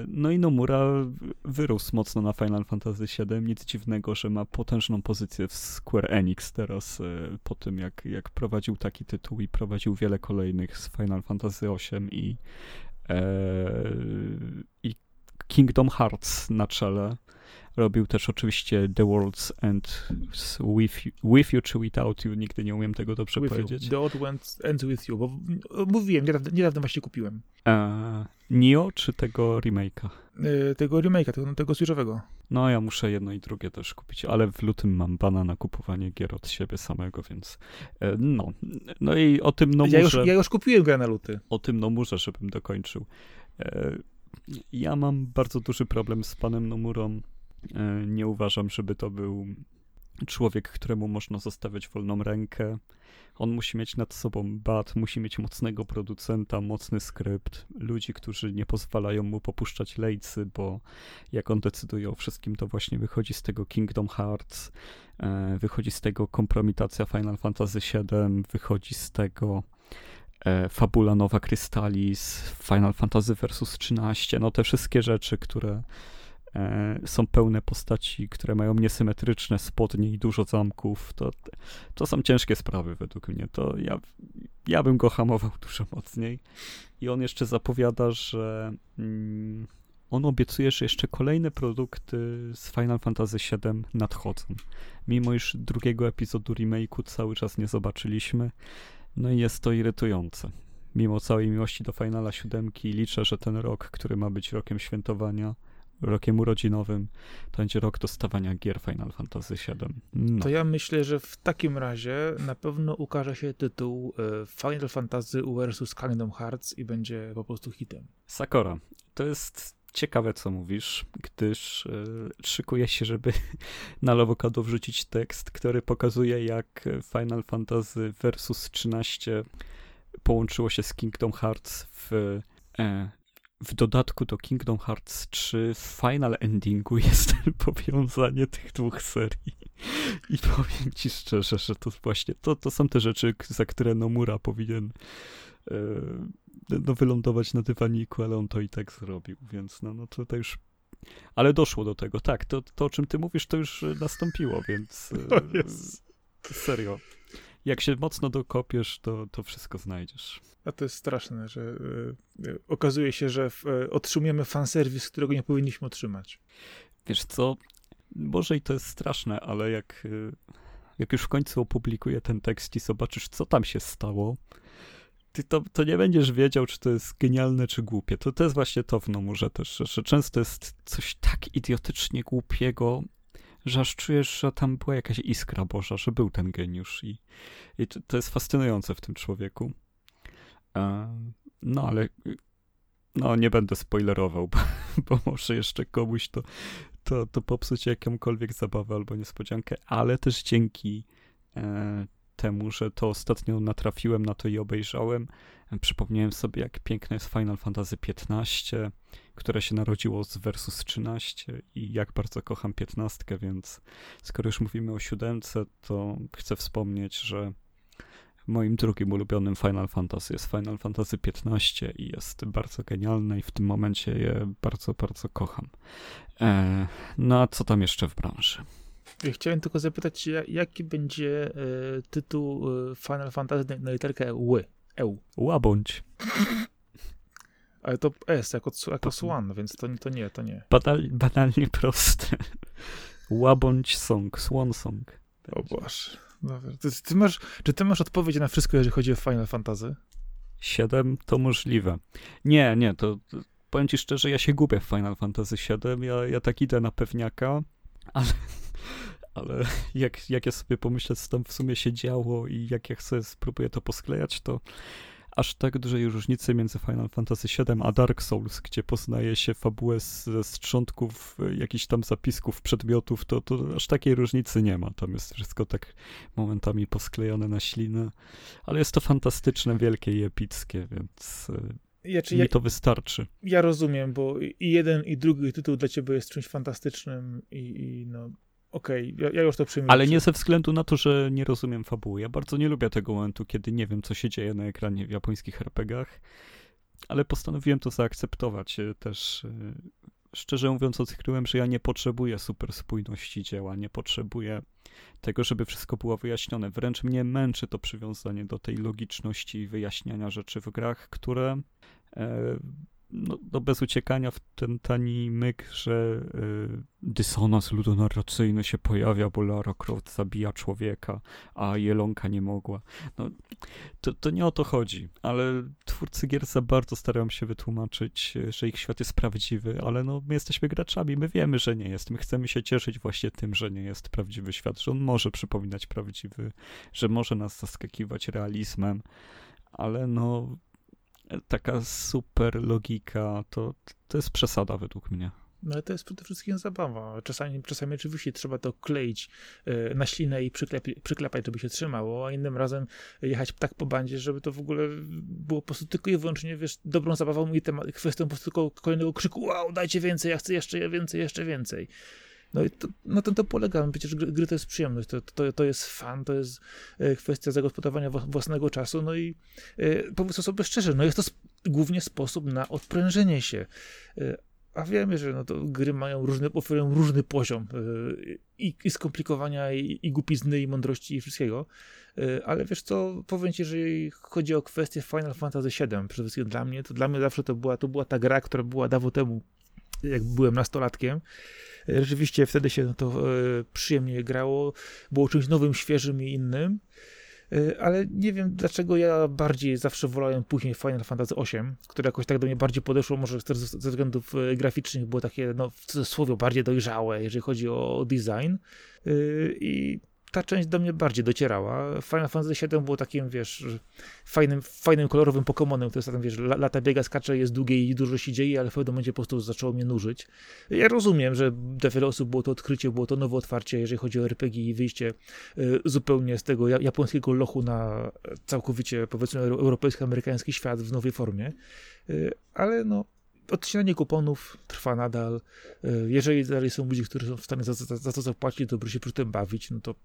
no i Nomura wyrósł mocno na Final Fantasy VII. Nic dziwnego, że ma potężną pozycję w Square Enix teraz, e, po tym jak, jak prowadził taki tytuł i prowadził wiele kolejnych z Final Fantasy VIII i, e, i Kingdom Hearts na czele. Robił też oczywiście The World's End with you, with you czy Without You, nigdy nie umiem tego dobrze with powiedzieć. You. The World Ends With You, bo mówiłem, niedawno, niedawno właśnie kupiłem. E, Nio czy tego remake'a? E, tego remake'a, tego, tego switchowego. No ja muszę jedno i drugie też kupić, ale w lutym mam bana na kupowanie gier od siebie samego, więc e, no. No i o tym Nomurze... Ja już, ja już kupiłem grę na luty. O tym Nomurze, żebym dokończył. E, ja mam bardzo duży problem z panem Nomurą. E, nie uważam, żeby to był człowiek, któremu można zostawiać wolną rękę. On musi mieć nad sobą bat, musi mieć mocnego producenta, mocny skrypt, ludzi, którzy nie pozwalają mu popuszczać lejcy, bo jak on decyduje o wszystkim, to właśnie wychodzi z tego Kingdom Hearts, e, wychodzi z tego kompromitacja Final Fantasy VII, wychodzi z tego e, Fabula Nowa Crystallis, Final Fantasy Versus 13, no te wszystkie rzeczy, które są pełne postaci, które mają niesymetryczne spodnie i dużo zamków. To, to są ciężkie sprawy według mnie. To ja, ja bym go hamował dużo mocniej. I on jeszcze zapowiada, że mm, on obiecuje, że jeszcze kolejne produkty z Final Fantasy VII nadchodzą. Mimo iż drugiego epizodu remake'u cały czas nie zobaczyliśmy. No i jest to irytujące. Mimo całej miłości do Finala 7 liczę, że ten rok, który ma być rokiem świętowania, rokiem urodzinowym, to będzie rok dostawania gier Final Fantasy VII. No. To ja myślę, że w takim razie na pewno ukaże się tytuł e, Final Fantasy vs Kingdom Hearts i będzie po prostu hitem. Sakura, to jest ciekawe, co mówisz, gdyż yy, szykuję się, żeby na Lowokado wrzucić tekst, który pokazuje, jak Final Fantasy Versus 13 połączyło się z Kingdom Hearts w e, w dodatku do Kingdom Hearts 3 w final endingu jest powiązanie tych dwóch serii. I powiem ci szczerze, że to właśnie, to, to są te rzeczy, za które Nomura powinien e, no, wylądować na dywaniku, ale on to i tak zrobił, więc no, no to, to już ale doszło do tego, tak, to, to o czym ty mówisz, to już nastąpiło, więc e, serio jak się mocno dokopiesz, to, to wszystko znajdziesz. A to jest straszne, że y, okazuje się, że w, y, otrzymujemy fanserwis, którego nie powinniśmy otrzymać. Wiesz co, może i to jest straszne, ale jak, y, jak już w końcu opublikuję ten tekst i zobaczysz, co tam się stało, ty to, to nie będziesz wiedział, czy to jest genialne, czy głupie. To, to jest właśnie to w Nomurze też, że, że często jest coś tak idiotycznie głupiego, że aż czujesz, że tam była jakaś iskra Boża, że był ten geniusz i, i to, jest fascynujące w tym człowieku. no ale no nie będę spoilerował, bo, bo może jeszcze komuś to, to, to popsuć jakąkolwiek zabawę albo niespodziankę, ale też dzięki e, temu, że to ostatnio natrafiłem na to i obejrzałem, przypomniałem sobie, jak piękne jest Final Fantasy XV, które się narodziło z Versus 13 i jak bardzo kocham 15, więc skoro już mówimy o siódemce, to chcę wspomnieć, że moim drugim ulubionym Final Fantasy jest Final Fantasy XV i jest bardzo genialne i w tym momencie je bardzo, bardzo kocham. E, no a co tam jeszcze w branży? Chciałem tylko zapytać, jaki będzie e, tytuł e, Final Fantasy na, na literkę Ły? EU. Łabądź. Ale to S, jako, jako Swan, więc to, to nie, to nie. Banal, banalnie proste. Łabądź song, Swan song. O Boże. Ty, ty, masz, czy ty masz odpowiedź na wszystko, jeżeli chodzi o Final Fantasy? 7 to możliwe. Nie, nie, to, to powiem ci szczerze, ja się gubię w Final Fantasy 7. Ja, ja tak idę na pewniaka, ale, ale jak, jak ja sobie pomyślę, co tam w sumie się działo i jak ja chcę, spróbuję to posklejać, to aż tak dużej różnicy między Final Fantasy VII a Dark Souls, gdzie poznaje się fabułę ze strzątków, jakichś tam zapisków, przedmiotów, to, to aż takiej różnicy nie ma. Tam jest wszystko tak momentami posklejone na ślinę, ale jest to fantastyczne, wielkie i epickie, więc e, ja, mi ja, to wystarczy. Ja rozumiem, bo i jeden, i drugi tytuł dla ciebie jest czymś fantastycznym i, i no, okej, okay, ja, ja, już to przyjmuję. Ale nie ze względu na to, że nie rozumiem fabuły. Ja bardzo nie lubię tego momentu, kiedy nie wiem, co się dzieje na ekranie w japońskich RPGach, ale postanowiłem to zaakceptować e, też. E, szczerze mówiąc, odkryłem, że ja nie potrzebuję super spójności dzieła, nie potrzebuję tego, żeby wszystko było wyjaśnione. Wręcz mnie męczy to przywiązanie do tej logiczności i wyjaśniania rzeczy w grach, które e, no, no bez uciekania w ten tani myk, że y, dysonans ludonarracyjny się pojawia, bo Lara Croft zabija człowieka, a Jelonka nie mogła. No, to, to nie o to chodzi, ale twórcy gier za bardzo starają się wytłumaczyć, że ich świat jest prawdziwy, ale no, my jesteśmy graczami, my wiemy, że nie jest. My chcemy się cieszyć właśnie tym, że nie jest prawdziwy świat, że on może przypominać prawdziwy, że może nas zaskakiwać realizmem, ale no taka super logika, to, to jest przesada według mnie. No ale to jest przede wszystkim zabawa. Czasami, czasami oczywiście trzeba to kleić e, na ślinę i przyklepie, przyklepać, żeby się trzymało, a innym razem jechać tak po bandzie, żeby to w ogóle było po prostu tylko i wyłącznie, wiesz, dobrą zabawą i temat, kwestią po prostu tylko kolejnego krzyku, wow, dajcie więcej, ja chcę jeszcze więcej, jeszcze więcej. No i to, na tym to polega. Przecież gry, gry to jest przyjemność, to, to, to jest fan, to jest e, kwestia zagospodarowania własnego czasu. No i e, powiedzmy sobie szczerze, no jest to sp głównie sposób na odprężenie się. E, a wiemy, że no to gry mają różny, oferują różny poziom i, i skomplikowania, i, i głupizny, i mądrości, i wszystkiego. Ale wiesz co, powiem ci, że jeżeli chodzi o kwestię Final Fantasy VII, przede wszystkim dla mnie, to dla mnie zawsze to była, to była ta gra, która była dawno temu, jak byłem nastolatkiem, Rzeczywiście wtedy się to e, przyjemnie grało, było czymś nowym, świeżym i innym. E, ale nie wiem dlaczego ja bardziej zawsze wolałem później Final Fantasy VIII, które jakoś tak do mnie bardziej podeszło, może ze względów e, graficznych było takie, no w cudzysłowie, bardziej dojrzałe, jeżeli chodzi o design. I ta część do mnie bardziej docierała. Final Fantasy VII było takim, wiesz, fajnym, fajnym kolorowym Pokémonem, który tam, wiesz, lata biega, skacze, jest długie i dużo się dzieje, ale w pewnym momencie po prostu zaczęło mnie nużyć. Ja rozumiem, że dla wielu osób było to odkrycie, było to nowe otwarcie, jeżeli chodzi o RPG i wyjście y, zupełnie z tego japońskiego lochu na całkowicie, powiedzmy, europejsko-amerykański świat w nowej formie. Y, ale no, odcinanie kuponów trwa nadal. E, jeżeli dalej są ludzie, którzy są w stanie za, za, za to zapłacić, dobrze się przy tym bawić, no to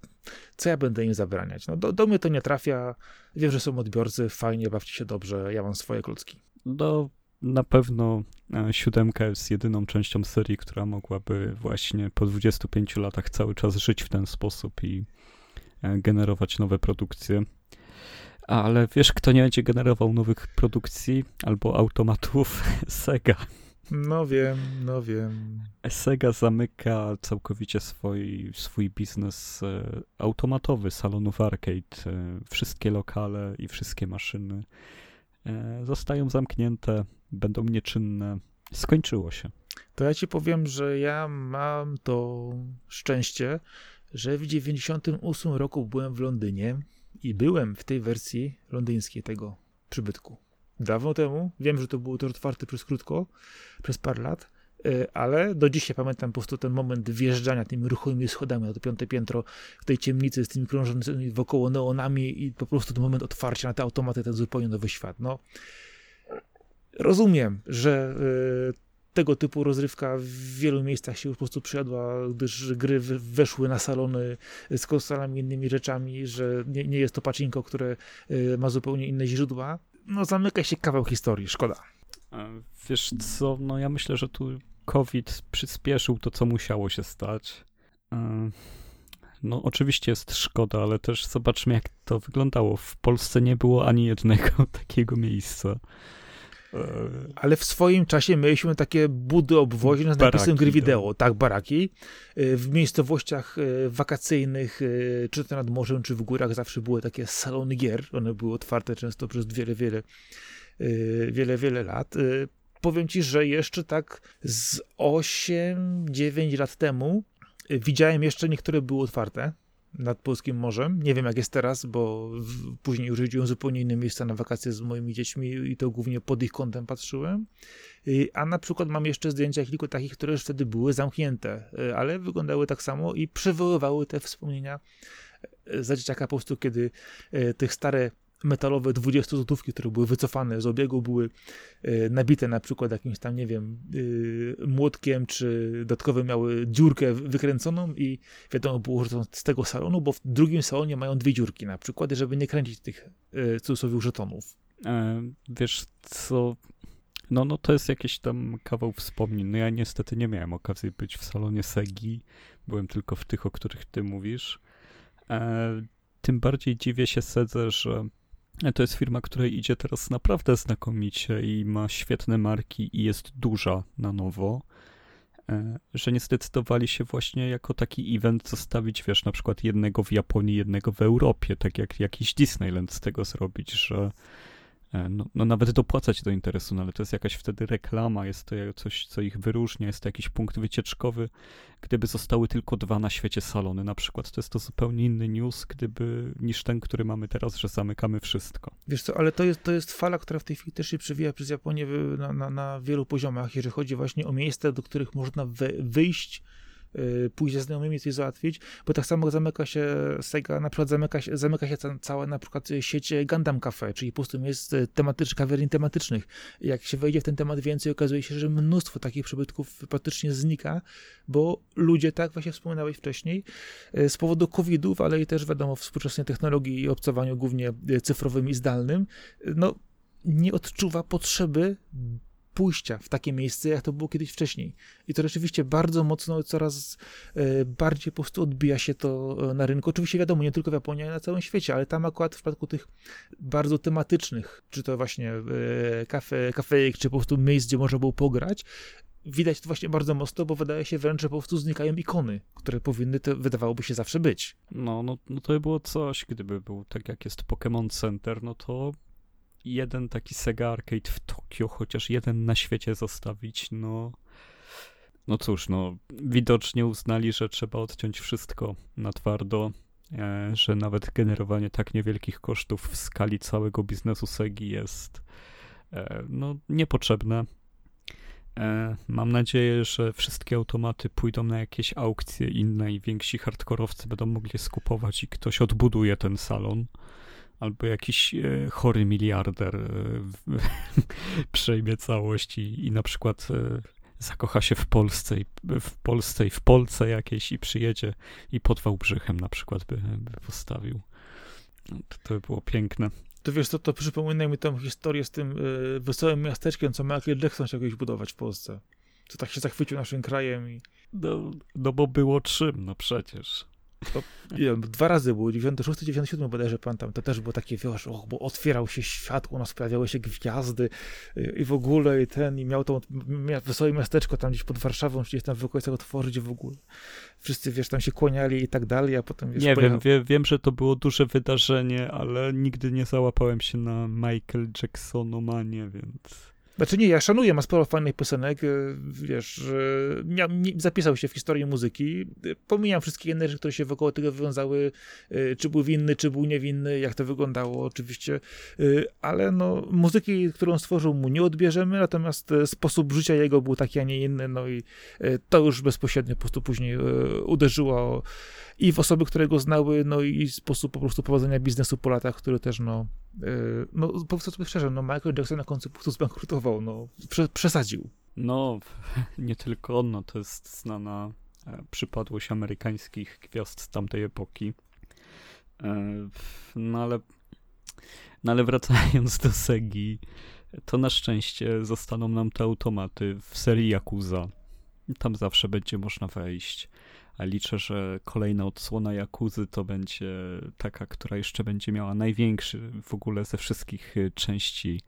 co ja będę im zabraniać? No do, do mnie to nie trafia. Wiem, że są odbiorcy, fajnie, bawcie się dobrze, ja mam swoje klocki. No, na pewno e, siódemka jest jedyną częścią serii, która mogłaby właśnie po 25 latach cały czas żyć w ten sposób i e, generować nowe produkcje. Ale wiesz, kto nie będzie generował nowych produkcji albo automatów? Sega. No wiem, no wiem. Sega zamyka całkowicie swój, swój biznes e, automatowy salonów arcade. E, wszystkie lokale i wszystkie maszyny e, zostają zamknięte, będą nieczynne. Skończyło się. To ja ci powiem, że ja mam to szczęście, że w 98 roku byłem w Londynie i byłem w tej wersji londyńskiej tego przybytku. Dawno temu, wiem, że to było też otwarte przez krótko, przez parę lat, e, ale do dzisiaj pamiętam po prostu ten moment wjeżdżania tymi ruchomymi schodami na to piąte piętro w tej ciemnicy z tymi krążącymi wokoło neonami i po prostu ten moment otwarcia na te automaty, ten zupełnie nowy świat. No, rozumiem, że e, tego typu rozrywka w wielu miejscach się już po prostu przyjadła, gdyż gry weszły na salony z konsolami innymi rzeczami, że nie, nie jest to pacinko, które y, ma zupełnie inne źródła. No zamyka się kawał historii, szkoda. Wiesz co, no ja myślę, że tu COVID przyspieszył to, co musiało się stać. No oczywiście jest szkoda, ale też zobaczmy, jak to wyglądało. W Polsce nie było ani jednego takiego miejsca. Ale w swoim czasie mieliśmy takie budy obwoźne z napisem gry wideo, tak, baraki. E, w miejscowościach e, wakacyjnych, e, czy to nad morzem, czy w górach, zawsze były takie salony gier. One były otwarte często przez wiele, wiele, wiele, wiele lat. Powiem ci, że jeszcze tak z 8-9 lat temu widziałem jeszcze niektóre były otwarte nad Polskim Morzem. Nie wiem, jak jest teraz, bo w, później już jeździłem zupełnie inne miejsca na wakacje z moimi dziećmi i to głównie pod ich kątem patrzyłem. Y, a na przykład mam jeszcze zdjęcia kilku takich, które już wtedy były zamknięte, y, ale wyglądały tak samo i przywoływały te wspomnienia y, za dzieciaka po prostu, kiedy tych stare metalowe 20 złotówki, które były wycofane z obiegu, były e, nabite na przykład jakimś tam, nie wiem, e, młotkiem, czy dodatkowo miały dziurkę wykręconą i wiadomo było, że to z tego salonu, bo w drugim salonie mają dwie dziurki na przykład, żeby nie kręcić tych e, cudzysłowie żetonów. E, wiesz co, no, no to jest jakiś tam kawał wspomnień. No ja niestety nie miałem okazji być w salonie Segi, byłem tylko w tych, o których ty mówisz. E, tym bardziej dziwię się Sedze, że To jest firma, której idzie teraz naprawdę znakomicie i ma świetne marki i jest duża na nowo. E, że nie zdecydowali się właśnie jako taki event zostawić, wiesz, na przykład jednego w Japonii, jednego w Europie, tak jak jakiś Disneyland z tego zrobić, że no, no, nawet dopłacać do interesu, no ale to jest jakaś wtedy reklama, jest to coś, co ich wyróżnia, jest to jakiś punkt wycieczkowy. Gdyby zostały tylko dwa na świecie salony na przykład, to jest to zupełnie inny news, gdyby, niż ten, który mamy teraz, że zamykamy wszystko. Wiesz co, ale to jest, to jest fala, która w tej chwili też się przewija przez Japonię na, na, na wielu poziomach, jeżeli chodzi właśnie o miejsca, do których można wyjść pójść ze znajomymi coś załatwić, bo tak samo zamyka się Sega, na przykład zamyka się, zamyka się całe na przykład sieć Gundam Cafe, czyli po prostu jest tematycznych, kawiarni tematycznych. Jak się wejdzie w ten temat więcej, okazuje się, że mnóstwo takich przybytków praktycznie znika, bo ludzie, tak właśnie wspominałeś wcześniej, y, z powodu COVID-ów, ale i też wiadomo, współczesnej technologii i obcowaniu głównie cyfrowym i zdalnym, no nie odczuwa potrzeby pójścia w takie miejsce, jak to było kiedyś wcześniej. I to rzeczywiście bardzo mocno, coraz e, bardziej po prostu odbija się to e, na rynku. Oczywiście wiadomo, nie tylko w Japonii, ale na całym świecie, ale tam akurat w przypadku tych bardzo tematycznych, czy to właśnie e, kafe, kafejek, czy po prostu miejsc, gdzie można było pograć, widać to właśnie bardzo mocno, bo wydaje się wręcz, że po prostu znikają ikony, które powinny, to wydawałoby się zawsze być. No, no, no to by było coś, gdyby był tak jak jest Pokémon Center, no to jeden taki Sega Arcade w Tokio, chociaż jeden na świecie zostawić, no... No cóż, no, widocznie uznali, że trzeba odciąć wszystko na twardo, e, że nawet generowanie tak niewielkich kosztów w skali całego biznesu Segi jest e, no, niepotrzebne. E, mam nadzieję, że wszystkie automaty pójdą na jakieś aukcje inne i więksi hardkorowcy będą mogli skupować i ktoś odbuduje ten salon albo jakiś e, chory miliarder e, przejmie całość i, i na przykład e, zakocha się w Polsce i w Polsce i w Polsce jakiejś i przyjedzie i pod Wałbrzychem na przykład by, by postawił. To, to by było piękne. To wiesz co, to przypomina mi tą historię z tym y, wesołym miasteczkiem, co Michael Jackson chciał kiedyś budować w Polsce. Co tak się zachwycił naszym krajem i... No, no bo było czym, no przecież. To, dwa razy było, 96, 97 bodajże pamiętam, to też było takie, wiesz, och, bo otwierał się świat, u nas pojawiały się gwiazdy i, i w ogóle i ten, i miał to miał wesołe miasteczko tam gdzieś pod Warszawą, czy gdzieś tam w okolicach otworzyć w ogóle. Wszyscy, wiesz, tam się kłaniali i tak dalej, a potem, wiesz, Nie pojechał... wiem, wie, wiem, że to było duże wydarzenie, ale nigdy nie załapałem się na Michael Jacksonomanie, więc... Znaczy nie, ja szanuję, ma sporo fajnych piosenek, e, wiesz, ja, zapisał się w historii muzyki, pomijam wszystkie inne rzeczy, które się wokół tego wywiązały, e, czy był winny, czy był niewinny, jak to wyglądało oczywiście, e, ale no, muzyki, którą stworzył mu nie odbierzemy, natomiast sposób życia jego był taki, a nie inny, no i to już bezpośrednio po prostu później uderzyło i w osoby, które go znały, no i sposób po prostu prowadzenia biznesu po latach, który też, no, yy, no powiedzmy sobie szczerze, no Michael Jackson na końcu po prostu zbankrutował, no, prze, przesadził. No, nie tylko on, no, to jest znana e, przypadłość amerykańskich gwiazd z tamtej epoki. E, no ale, no ale wracając do Segi, to na szczęście zostaną nam te automaty w serii Yakuza. Tam zawsze będzie można wejść liczę, że kolejna odsłona Jakuzy to będzie taka, która jeszcze będzie miała największy w ogóle ze wszystkich y, części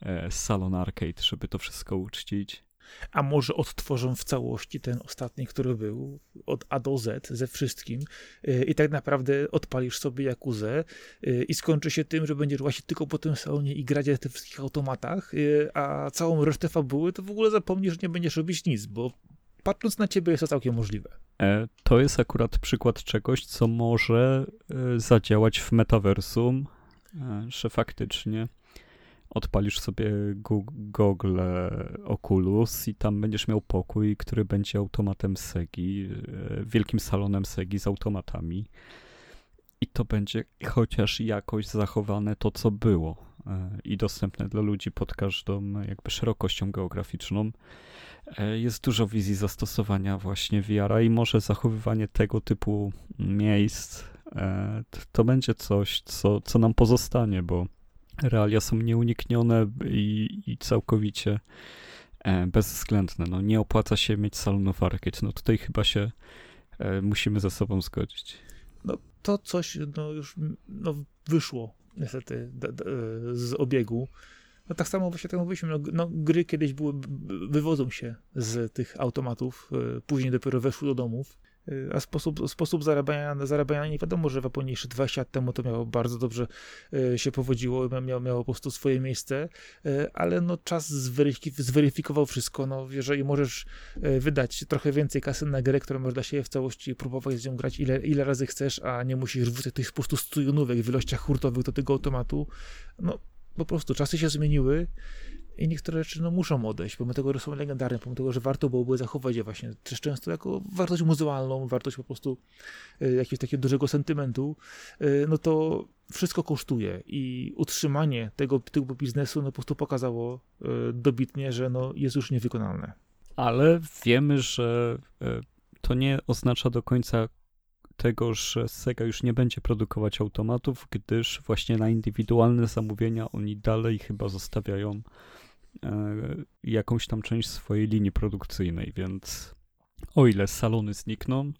e, Salon Arcade, żeby to wszystko uczcić. A może odtworzą w całości ten ostatni, który był, od A do Z, ze wszystkim y, i tak naprawdę odpalisz sobie Jakuzę y, i skończy się tym, że będziesz właśnie tylko po tym salonie i grać na tych wszystkich automatach, a całą resztę fabuły to w ogóle zapomnisz, że nie będziesz robić nic, bo patrząc na ciebie jest to całkiem możliwe. E, to jest akurat przykład czegoś, co może e, zadziałać w metaversum, e, że faktycznie odpalisz sobie Google Oculus i tam będziesz miał pokój, który będzie automatem Segi, wielkim salonem Segi z automatami. I to będzie chociaż jakoś zachowane to, co było i dostępne dla ludzi pod każdą jakby szerokością geograficzną. E, jest dużo wizji zastosowania właśnie VR-a i może zachowywanie tego typu miejsc e, to będzie coś, co, co nam pozostanie, bo realia są nieuniknione i, i całkowicie e, bezwzględne. No, nie opłaca się mieć salonów arcade. No tutaj chyba się musimy ze sobą zgodzić. No, to coś no, już no, wyszło niestety z obiegu. No tak samo właśnie tak mówiliśmy, no, no, gry kiedyś były, wywodzą się z tych automatów, e, później dopiero weszły do domów, a sposób, sposób zarabiania, zarabiania nie wiadomo, że w Japonii jeszcze 20 lat temu to miało bardzo dobrze e, się powodziło, miało, miało po prostu swoje miejsce, ale no czas zweryfikował wszystko, no jeżeli możesz wydać trochę więcej kasy na grę, która możesz dla siebie w całości próbować z nią grać ile, ile razy chcesz, a nie musisz wrzucać tych po prostu stujonówek w ilościach hurtowych do tego automatu, no po prostu czasy się zmieniły i niektóre rzeczy no, muszą odejść, pomimo tego, że są legendarne, pomimo tego, że warto byłoby zachować je właśnie też często jako wartość muzealną, wartość po prostu y, jakiegoś takiego dużego sentymentu, y, no to wszystko kosztuje i utrzymanie tego typu biznesu no, po prostu pokazało y, dobitnie, że no, jest już niewykonalne. Ale wiemy, że to nie oznacza do końca tego, że Sega już nie będzie produkować automatów, gdyż właśnie na indywidualne zamówienia oni dalej chyba zostawiają jakąś tam część swojej linii produkcyjnej, więc o ile salony znikną,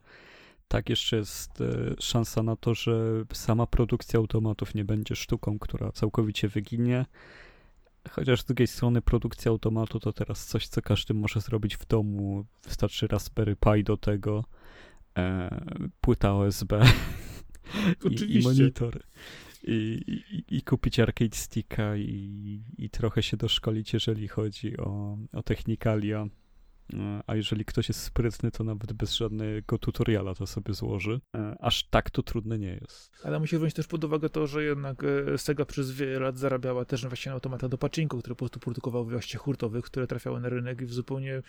tak jeszcze jest e, szansa na to, że sama produkcja automatów nie będzie sztuką, która całkowicie wyginie. Chociaż z drugiej strony produkcja automatu to teraz coś, co każdy może zrobić w domu. Wystarczy Raspberry Pi do tego e, płyta USB i, i, monitor. I, i, kupić arcade sticka i, i trochę się doszkolić, jeżeli chodzi o, o technikalia a jeżeli ktoś jest sprytny, to nawet bez żadnego tutoriala to sobie złoży. E, aż tak to trudne nie jest. Ale musisz wziąć też pod uwagę to, że jednak e, Sega przez wiele lat zarabiała też właśnie na automata do pachinko, które po prostu produkowały w ilościach hurtowych, które trafiały na rynek w zupełnie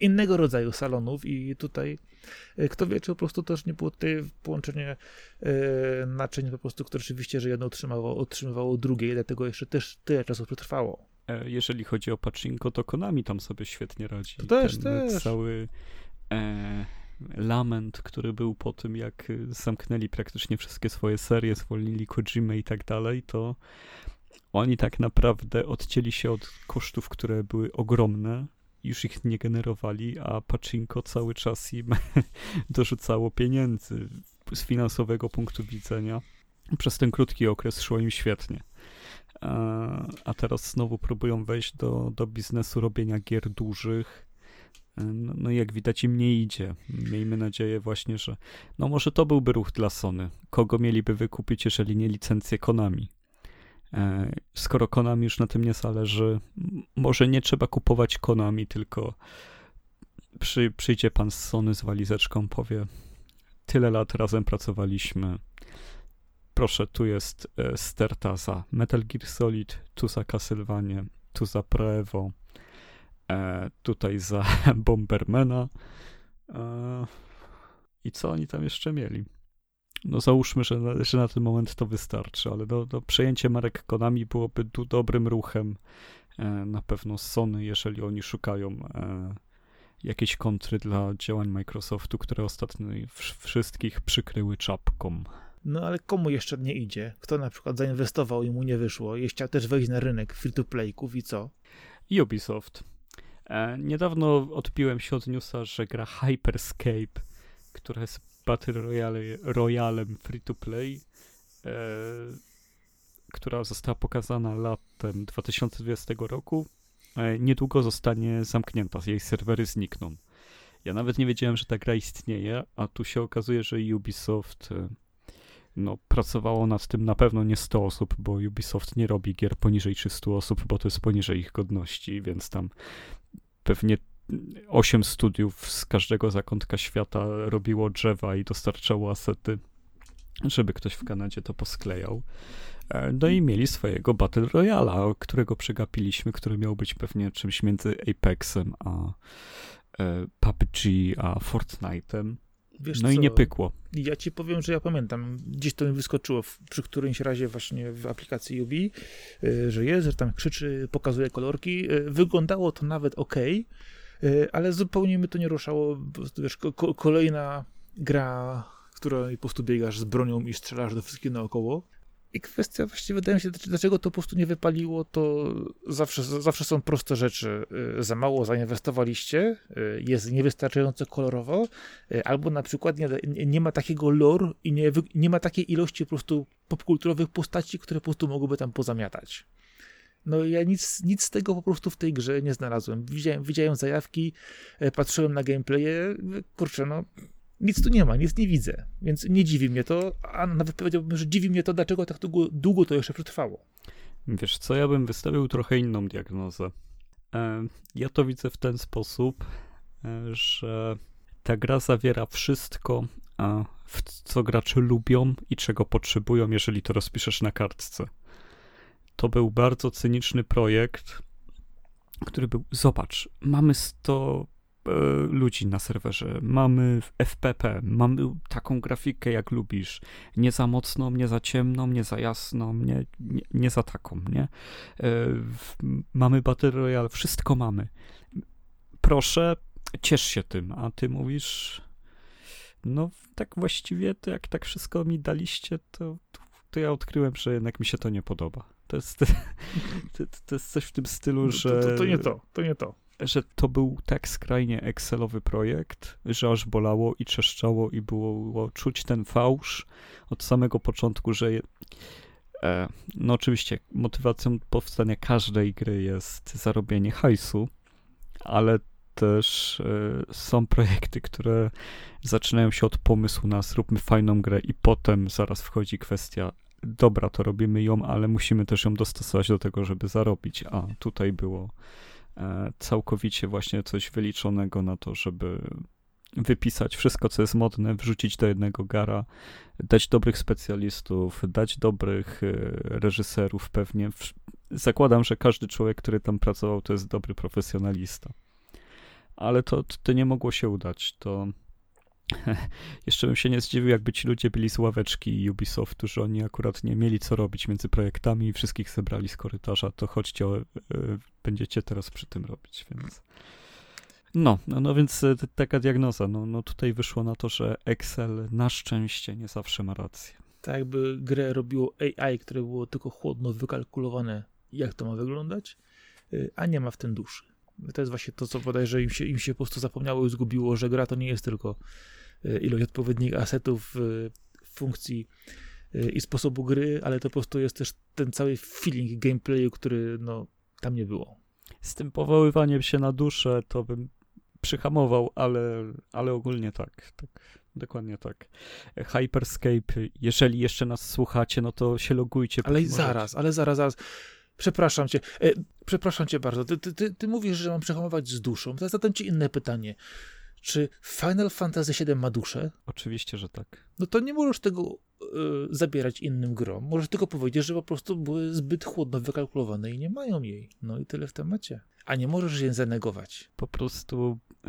innego rodzaju salonów i tutaj kto wie, czy po prostu też nie było tutaj połączenie naczyń po prostu, które rzeczywiście, że jedno utrzymywało, utrzymywało drugie i dlatego jeszcze też tyle czasu przetrwało. E, jeżeli chodzi o pachinko, to Konami tam sobie świetnie radzi. To też, Ten też. Cały e, lament, który był po tym, jak zamknęli praktycznie wszystkie swoje serie, zwolnili Kojima i tak dalej, to oni tak naprawdę odcięli się od kosztów, które były ogromne, już ich nie generowali, a Pachinko cały czas im dorzucało pieniędzy z finansowego punktu widzenia. Przez ten krótki okres szło im świetnie a teraz znowu próbują wejść do, do biznesu robienia gier dużych. No, no jak widać im nie idzie. Miejmy nadzieję właśnie, że no może to byłby ruch dla Sony. Kogo mieliby wykupić, jeżeli nie licencję Konami? E, skoro Konami już na tym nie zależy, może nie trzeba kupować Konami, tylko przy, przyjdzie pan z Sony z walizeczką, powie tyle lat razem pracowaliśmy, proszę, tu jest e, sterta za Metal Gear Solid, tu za Castlevania, tu za Prevo, e, tutaj za Bombermana. E, I co oni tam jeszcze mieli? No załóżmy, że na, że na ten moment to wystarczy, ale do, do przejęcie marek Konami byłoby tu dobrym ruchem na pewno Sony, jeżeli oni szukają jakiejś kontry dla działań Microsoftu, które ostatnio wszystkich przykryły czapką. No ale komu jeszcze nie idzie? Kto na przykład zainwestował i mu nie wyszło i chciał też wejść na rynek free-to-playków i co? Ubisoft. E, niedawno odpiłem się od newsa, że gra Hyperscape, która jest Battle Royale, Royalem free-to-play, e, która została pokazana latem 2020 roku, e, niedługo zostanie zamknięta, jej serwery znikną. Ja nawet nie wiedziałem, że ta gra istnieje, a tu się okazuje, że Ubisoft e, no, pracowało nad tym na pewno nie 100 osób, bo Ubisoft nie robi gier poniżej 300 osób, bo to jest poniżej ich godności, więc tam pewnie 8 studiów z każdego zakątka świata robiło drzewa i dostarczało asety, żeby ktoś w Kanadzie to posklejał. E, no i mieli swojego Battle Royala, którego przegapiliśmy, który miał być pewnie czymś między Apexem a e, PUBG a Fortnite'em. Wiesz no co? i nie pykło. Ja ci powiem, że ja pamiętam, gdzieś to mi wyskoczyło w, przy którymś razie właśnie w aplikacji Ubi, y, że jest, że tam krzyczy, pokazuje kolorki. Y, wyglądało to nawet ok, ale zupełnie mi to nie ruszało. Wiesz, ko kolejna gra, w której po prostu biegasz z bronią i strzelasz do wszystkich naokoło. I kwestia właściwie wydaje mi się, dlaczego to po prostu nie wypaliło, to zawsze, zawsze są proste rzeczy. Y, za mało zainwestowaliście, y, jest niewystarczająco kolorowo, y, albo na przykład nie, nie ma takiego lore i nie, nie ma takiej ilości po prostu popkulturowych postaci, które po prostu mogłyby tam pozamiatać. No ja nic, nic z tego po prostu w tej grze nie znalazłem. Widziałem, widziałem zajawki, patrzyłem na gameplaye, kurczę, no nic tu nie ma, nic nie widzę, więc nie dziwi mnie to, a nawet powiedziałbym, że dziwi mnie to, dlaczego tak długo, długo to jeszcze przetrwało. Wiesz co, ja bym wystawił trochę inną diagnozę. E, ja to widzę w ten sposób, e, że ta gra zawiera wszystko, co gracze lubią i czego potrzebują, jeżeli to rozpiszesz na kartce. To był bardzo cyniczny projekt, który był, zobacz, mamy 100 E, ludzi na serwerze, mamy FPP, mamy taką grafikę jak lubisz, nie za mocną, nie za ciemną, nie za jasną, nie, nie, nie za taką, nie? E, mamy Battle Royale, wszystko mamy. Proszę, ciesz się tym, a ty mówisz, no tak właściwie to jak tak wszystko mi daliście, to, to ja odkryłem, że jednak mi się to nie podoba. To jest, to, to jest coś w tym stylu, że... To, to, to nie to, to nie to że to był tak skrajnie Excelowy projekt, że aż bolało i trzeszczało i było czuć ten fałsz od samego początku, że e, no oczywiście motywacją powstania każdej gry jest zarobienie hajsu, ale też e, są projekty, które zaczynają się od pomysłu na zróbmy fajną grę i potem zaraz wchodzi kwestia dobra, to robimy ją, ale musimy też ją dostosować do tego, żeby zarobić, a tutaj było całkowicie właśnie coś wyliczonego na to, żeby wypisać wszystko, co jest modne, wrzucić do jednego gara, dać dobrych specjalistów, dać dobrych e, reżyserów pewnie. Zakładam, że każdy człowiek, który tam pracował, to jest dobry profesjonalista. Ale to, to nie mogło się udać. To Jeszcze bym się nie zdziwił, jakby ci ludzie byli z ławeczki Ubisoftu, że oni akurat nie mieli co robić między projektami i wszystkich zebrali z korytarza, to chodźcie, y, będziecie teraz przy tym robić, więc... No, no, no więc y, taka diagnoza. No, no tutaj wyszło na to, że Excel na szczęście nie zawsze ma rację. Tak jakby grę robiło AI, które było tylko chłodno wykalkulowane, jak to ma wyglądać, a nie ma w tym duszy. To jest właśnie to, co bodajże im się, im się po prostu zapomniało i zgubiło, że gra to nie jest tylko E, ilość odpowiednich asetów, e, funkcji e, i sposobu gry, ale to po prostu jest też ten cały feeling gameplayu, który no, tam nie było. Z tym powoływaniem się na duszę to bym przyhamował, ale, ale ogólnie tak, tak. Dokładnie tak. Hyperscape, jeżeli jeszcze nas słuchacie, no to się logujcie. Ale zaraz, ale zaraz, zaraz. Przepraszam cię. E, przepraszam cię bardzo. Ty, ty, ty, ty mówisz, że mam przehamować z duszą. Zadam ci inne pytanie. Czy Final Fantasy VII ma duszę? Oczywiście, że tak. No to nie możesz tego y, zabierać innym grom. Możesz tylko powiedzieć, że po prostu były zbyt chłodno wykalkulowane i nie mają jej. No i tyle w temacie. A nie możesz jej zanegować. Po prostu y,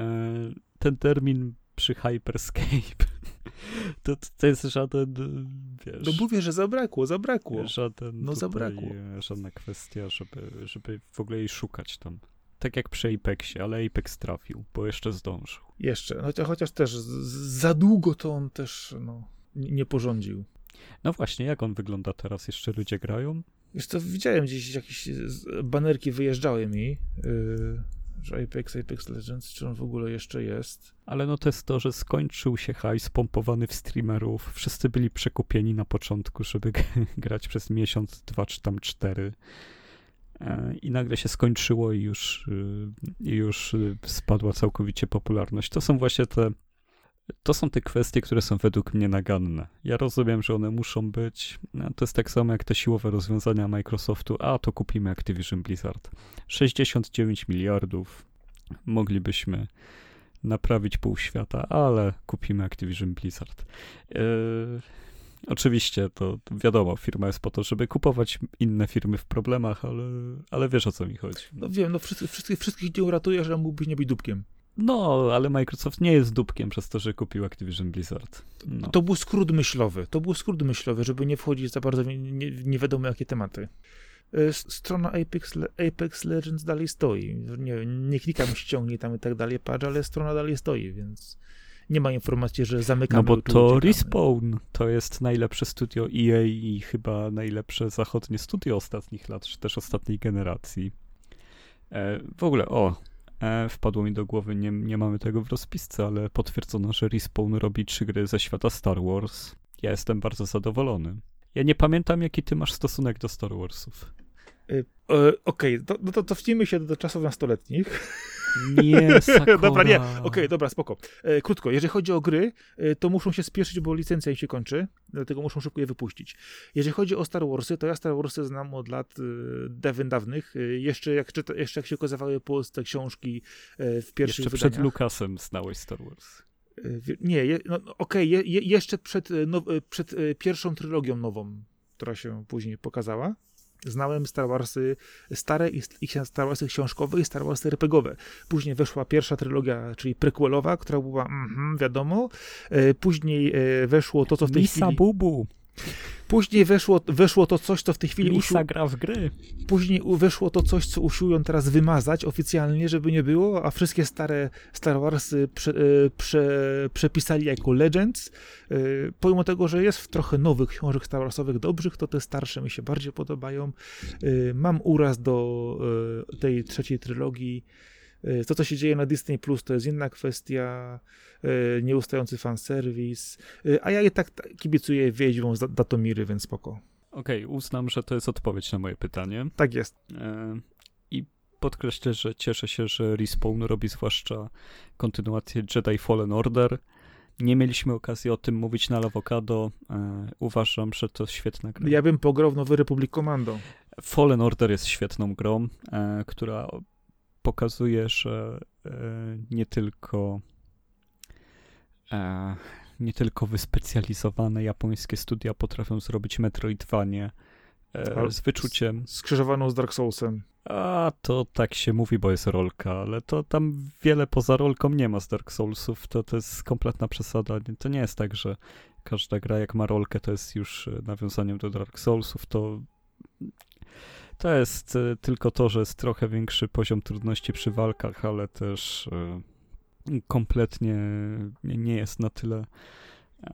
ten termin przy Hyperscape to, to jest żaden, wiesz... No mówię, że zabrakło, zabrakło. Żaden no zabrakło. Żadna kwestia, żeby, żeby w ogóle jej szukać tam tak jak przy Apexie, ale Apex trafił, bo jeszcze zdążył. Jeszcze, chociaż, chociaż też za długo to on też no, nie porządził. No właśnie, jak on wygląda teraz? Jeszcze ludzie grają? Wiesz co, widziałem gdzieś jakieś banerki wyjeżdżały mi, yy, że Apex, Apex Legends, czy on w ogóle jeszcze jest. Ale no to jest to, że skończył się hajs pompowany w streamerów. Wszyscy byli przekupieni na początku, żeby grać przez miesiąc, dwa czy tam cztery. E, i nagle się skończyło i już, y, już y, spadła całkowicie popularność. To są właśnie te, to są te kwestie, które są według mnie naganne. Ja rozumiem, że one muszą być. No, to jest tak samo jak te siłowe rozwiązania Microsoftu. A to kupimy Activision Blizzard. 69 miliardów. Moglibyśmy naprawić pół świata, ale kupimy Activision Blizzard. Yy, Oczywiście, to wiadomo, firma jest po to, żeby kupować inne firmy w problemach, ale, ale wiesz o co mi chodzi. No wiem, no wszystkich, wszystkich, wszystkich nie uratujesz, że mógłbyś nie być dupkiem. No, ale Microsoft nie jest dupkiem przez to, że kupił Activision Blizzard. No. To był skrót myślowy. To był skrót myślowy, żeby nie wchodzić za bardzo w nie, nie wiadomo jakie tematy. E, strona Apex, Apex Legends dalej stoi. Nie, nie klikam, ściągnij tam i tak dalej, patrz, ale strona dalej stoi, więc nie ma informacji, że zamykamy No bo to uciekamy. Respawn to jest najlepsze studio EA i chyba najlepsze zachodnie studio ostatnich lat, czy też ostatniej generacji. E, w ogóle, o, e, wpadło mi do głowy, nie, nie mamy tego w rozpisce, ale potwierdzono, że Respawn robi trzy gry ze świata Star Wars. Ja jestem bardzo zadowolony. Ja nie pamiętam, jaki ty masz stosunek do Star Warsów. Y, e, Okej, to, no to cofnijmy się do czasów nastoletnich. Nie, Sakura. dobra, nie, okej, dobra, spoko. E, krótko, jeżeli chodzi o gry, e, to muszą się spieszyć, bo licencja im się kończy, dlatego muszą szybko je wypuścić. Jeżeli chodzi o Star Warsy, to ja Star Warsy znam od lat e, dawien dawnych, e, jeszcze, jak czyta, jeszcze jak się ukazywały polskie książki e, w pierwszych Jeszcze przed wydaniach. Lukasem znałeś Star Wars. E, Nie, je, no, no, okej, je, je, jeszcze przed, e, przed pierwszą trylogią nową, która się później pokazała. Znałem Star Warsy stare i, Star Warsy książkowe i Star Warsy RPGowe. Później weszła pierwsza trylogia, czyli prequelowa, która była, mhm, wiadomo. E, Później e, weszło to, co w tej Misa chwili... Bubu. Później weszło, weszło to coś, co w tej chwili... Misa Usił, gra w gry. później weszło to coś, co usiłują teraz wymazać oficjalnie, żeby nie było, a wszystkie stare Star Warsy prze, e, prze, przepisali jako Legends. E, Pomimo tego, że jest w trochę nowych książek Star Warsowych dobrych, to te starsze mi się bardziej podobają. E, Mam uraz do tej trzeciej trylogii. E, To, co się dzieje na Disney Plus, to jest inna kwestia. E, Nieustający fanserwis. E, A ja i tak ta- kibicuję Wiedźmą z Da- Datomiry, więc spoko. Okej, uznam, że to jest odpowiedź na moje pytanie. Tak jest. I podkreślę, że cieszę się, że Respawn robi zwłaszcza kontynuację Jedi Fallen Order. Nie mieliśmy okazji o tym mówić na Lawokado. Uważam, że to świetna gra. Ja bym pograł w Nowy Republic Commando. Fallen Order jest świetną grą, która pokazuje, że e, nie tylko e, nie tylko wyspecjalizowane japońskie studia potrafią zrobić Metroidvanie e, z wyczuciem. Skrzyżowaną z Dark Soulsem. A to tak się mówi, bo jest rolka, ale to tam wiele poza rolką nie ma z Dark Soulsów. To, to jest kompletna przesada. To nie jest tak, że każda gra jak ma rolkę, to jest już nawiązaniem do Dark Soulsów. To, to jest e, tylko to, że jest trochę większy poziom trudności przy walkach, ale też e, kompletnie nie- jest na tyle. e,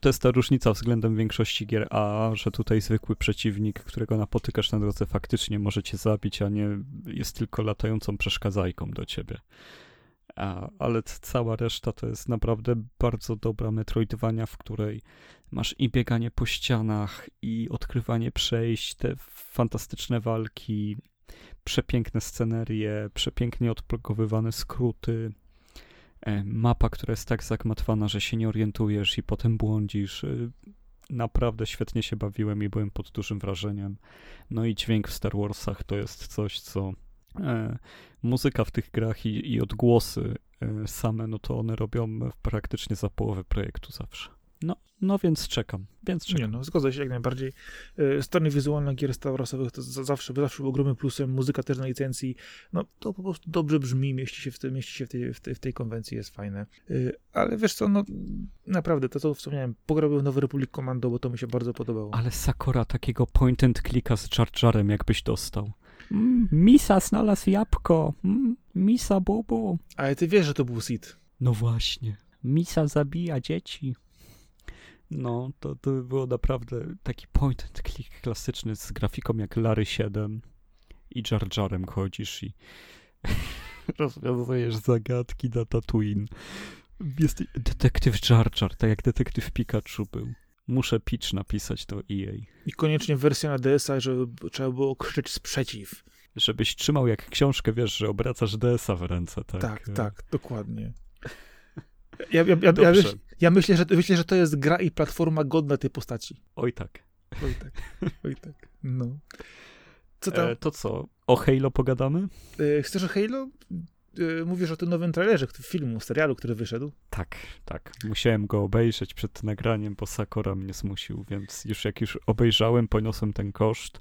To jest ta różnica względem większości gier A, że tutaj zwykły przeciwnik, którego napotykasz na drodze, faktycznie może cię zabić, a nie jest tylko latającą przeszkadzajką do ciebie. Ale cała reszta to jest naprawdę bardzo dobra metroidwania, w której masz i bieganie po ścianach, i odkrywanie przejść, te fantastyczne walki, przepiękne scenerie, przepięknie odblokowywane skróty, e, mapa, która jest tak zagmatwana, że się nie orientujesz i potem błądzisz. E, Naprawdę świetnie się bawiłem i byłem pod dużym wrażeniem. No i dźwięk w Star Warsach to jest coś, co muzyka w tych grach i, i odgłosy e, same, no to one robią praktycznie za połowę projektu zawsze. No, no więc czekam, więc czekam. Nie no, zgodzę się jak najbardziej. E, Strony wizualne gier Star Warsowych to za- zawsze, zawsze był ogromnym plusem. Muzyka też na licencji. No to po prostu dobrze brzmi, mieści się w, tym, mieści się w, tej, w, tej, w tej konwencji, jest fajne. E, Ale wiesz co, no naprawdę, to co wspomniałem, pograłbym Nowy Republic Commando, bo to mi się bardzo podobało. Ale Sakura takiego point and clicka z Jar Jarem jakbyś dostał. Mm, misa znalazł jabłko. Mm, misa bubu. Ale ty wiesz, że to był Seed. No właśnie. Misa zabija dzieci. No, to, to by było naprawdę taki point and click klasyczny z grafiką jak Larry 7 i Jar Jarem chodzisz i rozwiązujesz zagadki na Tatooine. Jest detektyw Jar Jar, tak jak detektyw Pikachu był. Muszę pitch napisać do EA. I koniecznie wersja na DS-a, żeby trzeba było krzyczeć sprzeciw. Żebyś trzymał jak książkę, wiesz, że obracasz DS-a w ręce, tak? Tak, E, tak, dokładnie. Ja, ja, ja, ja, myśl, ja myślę, że, myślę, że to jest gra i platforma godna tej postaci. Oj tak. Oj tak, oj tak. No. Co? E, to co, o Halo pogadamy? E, chcesz o Halo? E, mówisz o tym nowym trailerze filmu, serialu, który wyszedł. Tak, tak. Musiałem go obejrzeć przed nagraniem, bo Sakura mnie zmusił, więc już jak już obejrzałem, poniosłem ten koszt,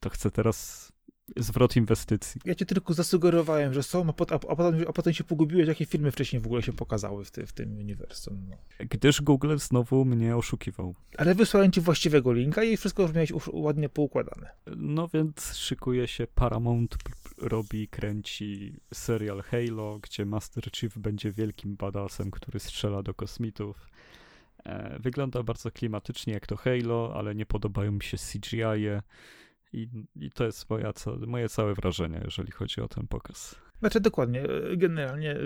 to chcę teraz zwrot inwestycji. Ja ci tylko zasugerowałem, że są, a, pot, a, potem, a potem się pogubiłeś, jakie filmy wcześniej w ogóle się pokazały w, ty, w tym uniwersum. No. Gdyż Google znowu mnie oszukiwał. Ale wysłałem ci właściwego linka i wszystko już miałeś ładnie poukładane. No więc szykuje się Paramount robi, kręci serial Halo, gdzie Master Chief będzie wielkim badassem, który strzela do kosmitów. E, wygląda bardzo klimatycznie jak to Halo, ale nie podobają mi się CGI. -e. I, I to jest moja, moje całe wrażenie, jeżeli chodzi o ten pokaz. Znaczy dokładnie, generalnie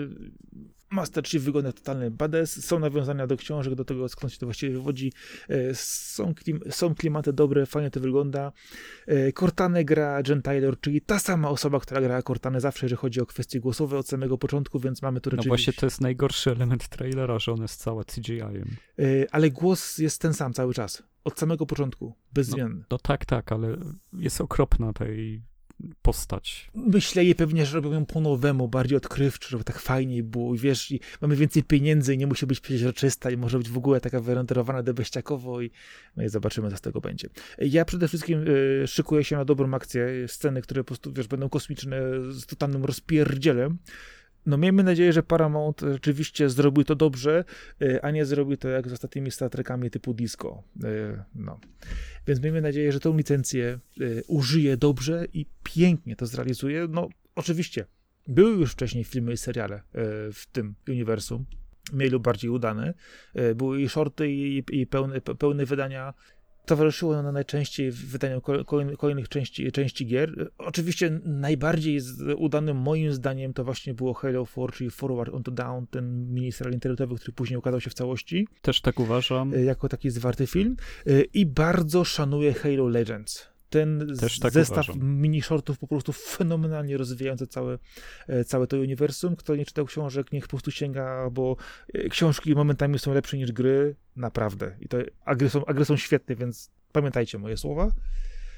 Master Chief wygląda totalny badass, są nawiązania do książek, do tego skąd się to właściwie wywodzi, e, są, klim, są klimaty dobre, fajnie to wygląda. E, Cortane gra Jen Taylor, czyli ta sama osoba, która gra Cortane zawsze, jeżeli chodzi o kwestie głosowe od samego początku, więc mamy tu rzeczywiście... No właśnie to jest najgorszy element trailera, że on jest cała CGI-em. E, ale głos jest ten sam cały czas, od samego początku, bezzmienny. No, no tak, tak, ale jest okropna tej postać. Myśleli pewnie, że robią ją po nowemu, bardziej odkrywczo, żeby tak fajniej było i wiesz, i mamy więcej pieniędzy i nie musi być przeźroczysta i może być w ogóle taka wyrenderowana debeściakowo i, no i zobaczymy, co z tego będzie. Ja przede wszystkim y, szykuję się na dobrą akcję, sceny, które po prostu, wiesz, będą kosmiczne z totalnym rozpierdzielem, no miejmy nadzieję, że Paramount rzeczywiście zrobił to dobrze, y, a nie zrobił to jak z ostatnimi Star Trekami typu disco. Y, no. Więc miejmy nadzieję, że tą licencję y, użyje dobrze i pięknie to zrealizuje. No oczywiście, były już wcześniej filmy i seriale w tym uniwersum, mniej lub bardziej udane. Były i shorty, i, i pełne, pełne wydania towarzyszyło ono najczęściej w wydaniu kolejnych części, części gier. Oczywiście najbardziej udanym moim zdaniem to właśnie było Halo 4, czyli Forward on to Down, ten mini serial internetowy, który później ukazał się w całości. Też tak uważam. E, jako taki zwarty film. E, I bardzo szanuję Halo Legends ten tak zestaw mini-shortów po prostu fenomenalnie rozwijający całe, e, całe to uniwersum. Kto nie czytał książek, niech po prostu sięga, bo e, książki momentami są lepsze niż gry, naprawdę. I to a gry są, a gry są świetne, więc pamiętajcie moje słowa.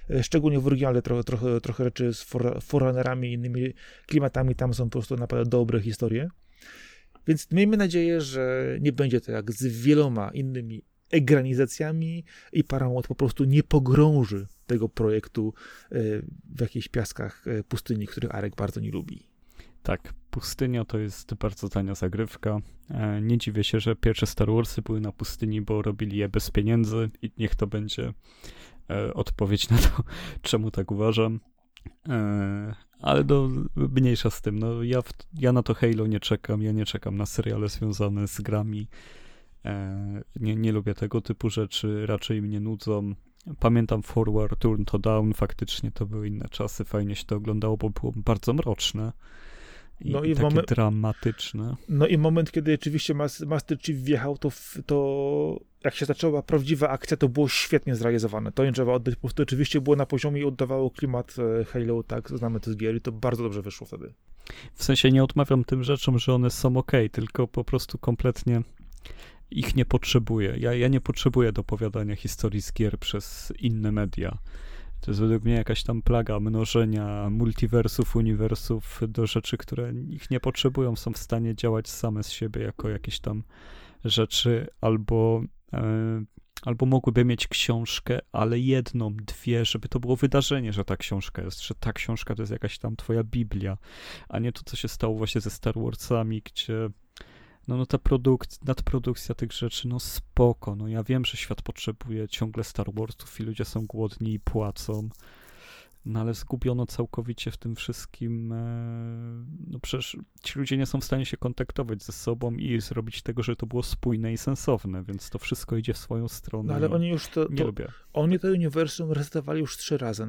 E, szczególnie w oryginale trochę, trochę, trochę rzeczy z Forerunnerami i innymi klimatami, tam są po prostu naprawdę dobre historie. Więc miejmy nadzieję, że nie będzie to jak z wieloma innymi egranizacjami i Paramount po prostu nie pogrąży tego projektu e, w jakichś piaskach e, pustyni, których Arek bardzo nie lubi. Tak, pustynia to jest bardzo tania zagrywka. E, nie dziwię się, że pierwsze Star Warsy były na pustyni, bo robili je bez pieniędzy i niech to będzie odpowiedź na to, czemu tak uważam. Ale do, mniejsza z tym. No, ja, w, ja na to Halo nie czekam, ja nie czekam na seriale związane z grami. Nie, nie lubię tego typu rzeczy, raczej mnie nudzą. Pamiętam Forward, Turn to Down, faktycznie to były inne czasy, fajnie się to oglądało, bo było bardzo mroczne. I, no i, takie moment, dramatyczne. No i moment, kiedy oczywiście Master Chief wjechał, to, to jak się zaczęła prawdziwa akcja, to było świetnie zrealizowane. To nie trzeba oddać, po prostu oczywiście było na poziomie i oddawało klimat e, Halo, tak, znamy to z gier i to bardzo dobrze wyszło wtedy. W sensie nie odmawiam tym rzeczom, że one są ok, tylko po prostu kompletnie ich nie potrzebuję. Ja, ja nie potrzebuję dopowiadania historii z gier przez inne media. To jest według mnie jakaś tam plaga mnożenia multiversów, uniwersów do rzeczy, które ich nie potrzebują, są w stanie działać same z siebie jako jakieś tam rzeczy, albo, e, albo mogłyby mieć książkę, ale jedną, dwie, żeby to było wydarzenie, że ta książka jest, że ta książka to jest jakaś tam twoja Biblia, a nie to, co się stało właśnie ze Star Warsami, gdzie no, no ta produkcja, nadprodukcja tych rzeczy, no spoko, no ja wiem, że świat potrzebuje ciągle Star Warsów i ludzie są głodni i płacą, no ale zgubiono całkowicie w tym wszystkim, e, no przecież ci ludzie nie są w stanie się kontaktować ze sobą i zrobić tego, żeby to było spójne i sensowne, więc to wszystko idzie w swoją stronę. No ale oni już to, nie to, lubię. Oni to uniwersum resetowali już trzy razy.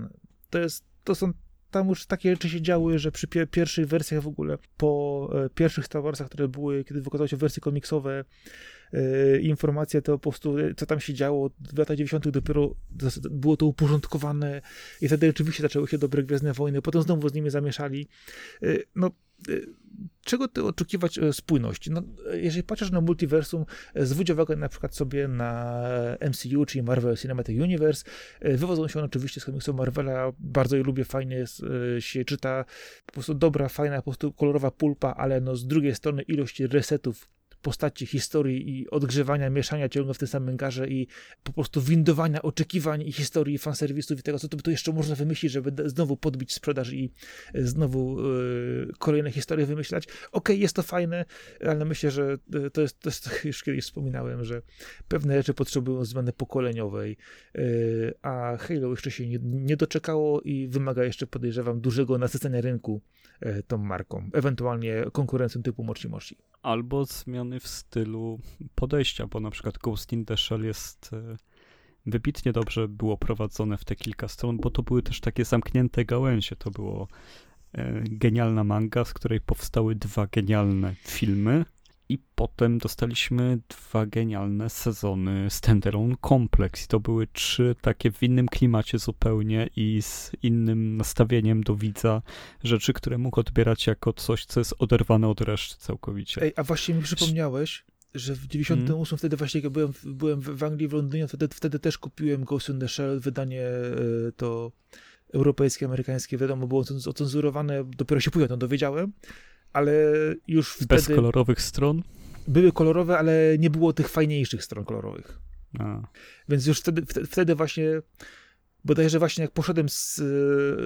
To jest, to są tam już takie rzeczy się działy, że przy pierwszych wersjach w ogóle, po e, pierwszych Star Warsach, które były, kiedy wykazały się wersje komiksowe, e, informacje to po prostu, e, co tam się działo w latach 90. dopiero było to uporządkowane i wtedy rzeczywiście zaczęły się dobre Gwiezdne Wojny, potem znowu z nimi zamieszali. No, czego ty oczekiwać spójności? No, jeżeli patrzysz na multiversum, zwróć uwagę na przykład sobie na MCU, czyli Marvel Cinematic Universe. Wywodzą się one oczywiście z komiksu Marvela, bardzo je lubię, fajnie się czyta, po prostu dobra, fajna, po prostu kolorowa pulpa, ale no z drugiej strony ilość resetów postaci, historii i odgrzewania, mieszania ciągle w tym samym garze i po prostu windowania oczekiwań i historii, fanserwisów i tego, co to jeszcze można wymyślić, żeby znowu podbić sprzedaż i e, znowu yy, kolejne historie wymyślać. Okej, okay, jest to fajne, ale myślę, że to jest, to jest, już kiedyś wspominałem, że pewne rzeczy potrzebują zmiany pokoleniowej, yy, a Halo jeszcze się nie, nie doczekało i wymaga jeszcze, podejrzewam, dużego nasycenia rynku yy, tą marką, ewentualnie konkurencją typu Mochi Mochi. Albo zmiany w stylu podejścia, bo na przykład Ghost in the Shell jest e, wybitnie dobrze było prowadzone w te kilka stron, bo to były też takie zamknięte gałęzie. To było e, genialna manga, z której powstały dwa genialne filmy, i potem dostaliśmy dwa genialne sezony Standalone Complex. I to były trzy takie w innym klimacie zupełnie i z innym nastawieniem do widza rzeczy, które mógł odbierać jako coś, co jest oderwane od reszty całkowicie. Ej, a właśnie mi przypomniałeś, że w 98 mm. wtedy właśnie byłem, byłem w Anglii, w Londynie, wtedy, wtedy też kupiłem Ghost in the Shell, wydanie e, to europejskie, amerykańskie, wiadomo, było ocenzurowane, dopiero się później o tym dowiedziałem, ale już wtedy... Bez kolorowych stron? Były kolorowe, ale nie było tych fajniejszych stron kolorowych. A. Więc już wtedy, wtedy właśnie bodajże właśnie jak poszedłem z,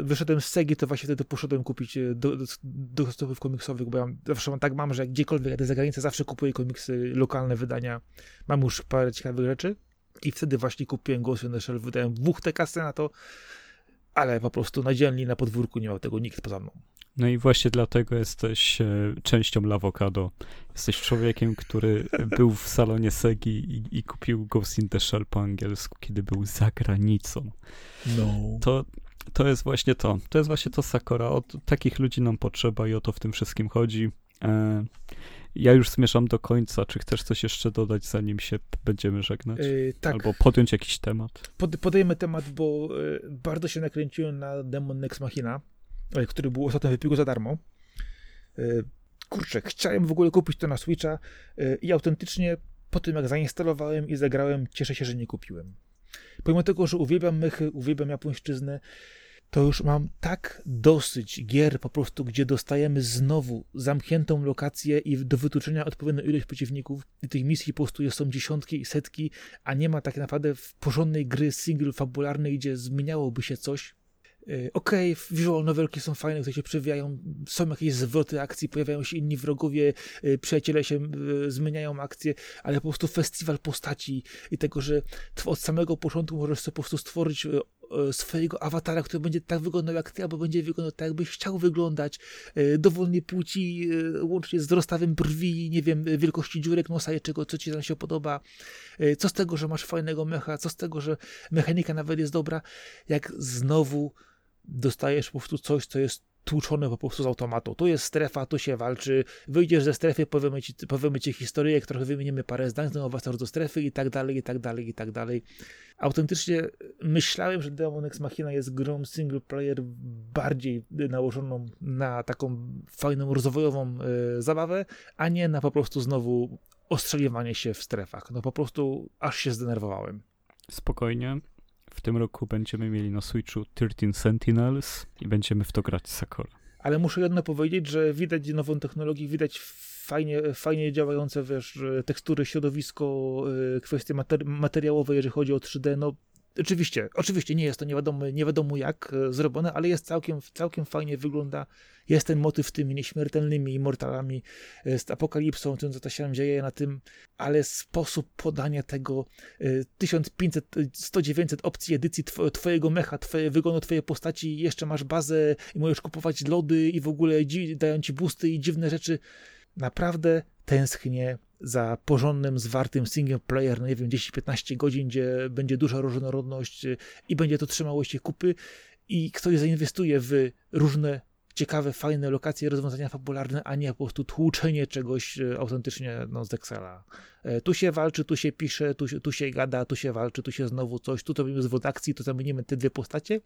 wyszedłem z Segi, to właśnie wtedy poszedłem kupić e, do, do, do sklepów komiksowych, bo ja zawsze tak mam, że jak gdziekolwiek jadę za granicę, zawsze kupuję komiksy, lokalne wydania. Mam już parę ciekawych rzeczy i wtedy właśnie kupiłem Ghost in the Shell, wydałem dwóch te kasy na to, ale po prostu na dzielni, na podwórku nie miał tego nikt poza mną. No i właśnie dlatego jesteś e, częścią Lawokado. Jesteś człowiekiem, który był w salonie Segi i, i, kupił Ghost in the Shell po angielsku, kiedy był za granicą. No. To, to jest właśnie to. To jest właśnie to Sakura. O takich ludzi nam potrzeba i o to w tym wszystkim chodzi. E, ja już zmierzam do końca. Czy chcesz coś jeszcze dodać, zanim się będziemy żegnać? Yy, tak. Albo podjąć jakiś temat? Pod, podejmę temat, bo y, bardzo się nakręciłem na Demon Next Machina. E, który był ostatnio wypił za darmo. E, kurczę, chciałem w ogóle kupić to na Switcha e, i autentycznie po tym jak zainstalowałem i zagrałem, cieszę się, że nie kupiłem. Pomimo tego, że uwielbiam mechy, uwielbiam japońszczyznę, to już mam tak dosyć gier po prostu, gdzie dostajemy znowu zamkniętą lokację i do wytuczenia odpowiednią ilość przeciwników i tych misji po prostu są dziesiątki i setki, a nie ma tak naprawdę porządnej gry single fabularnej, gdzie zmieniałoby się coś, okej, okay, visual novelki są fajne, które się przewijają, są jakieś zwroty akcji, pojawiają się inni wrogowie, y, przyjaciele się y, zmieniają akcje, ale po prostu festiwal postaci i tego, że od samego początku możesz sobie po prostu stworzyć swojego awatara, który będzie tak wyglądał jak ty, albo będzie wyglądał tak, jakbyś chciał wyglądać, dowolnej płci, łącznie z rozstawem brwi, nie wiem, wielkości dziurek nosa i czego, co ci tam się podoba. Co z tego, że masz fajnego mecha, co z tego, że mechanika nawet jest dobra, jak znowu dostajesz po prostu coś, co jest tłuczone po prostu z automatu. Tu jest strefa, tu się walczy, wyjdziesz ze strefy, powiemy ci, powiemy ci historię, trochę wymienimy parę zdań, znowu wracasz do strefy i tak dalej, i tak dalej, i tak dalej. Autentycznie myślałem, że Demon Ex Machina jest grą single player bardziej nałożoną na taką fajną, rozwojową y, zabawę, a nie na po prostu znowu ostrzeliwanie się w strefach. No po prostu aż się zdenerwowałem. Spokojnie, w tym roku będziemy mieli na Switchu 13 Sentinels i będziemy w to grać Sakura. Ale muszę jedno powiedzieć, że widać nową technologię, widać fajnie, fajnie działające wiesz, tekstury, środowisko, y, kwestie materiałowe, jeżeli chodzi o 3D. No, Oczywiście, oczywiście nie jest to nie wiadomo, nie wiadomo jak e, zrobione, ale jest całkiem, całkiem fajnie wygląda. Jest ten motyw tymi nieśmiertelnymi immortalami, e, z apokalipsą, tym co to się dzieje na tym, ale sposób podania tego 1500, 100, 900 opcji edycji twojego mecha, twoje, wyglądu twojej postaci, jeszcze masz bazę i możesz kupować lody i w ogóle dają ci boosty i dziwne rzeczy. Naprawdę tęsknię za porządnym, zwartym single player, no nie wiem, 10-15 godzin, gdzie będzie duża różnorodność y, i będzie to trzymało się kupy i ktoś zainwestuje w różne ciekawe, fajne lokacje, rozwiązania fabularne, a nie po prostu tłuczenie czegoś y, autentycznie no, z Excela. E, tu się walczy, tu się pisze, tu, tu się gada, tu się walczy, tu się znowu coś, tu to robimy zwód akcji, tu zamienimy te dwie postacie,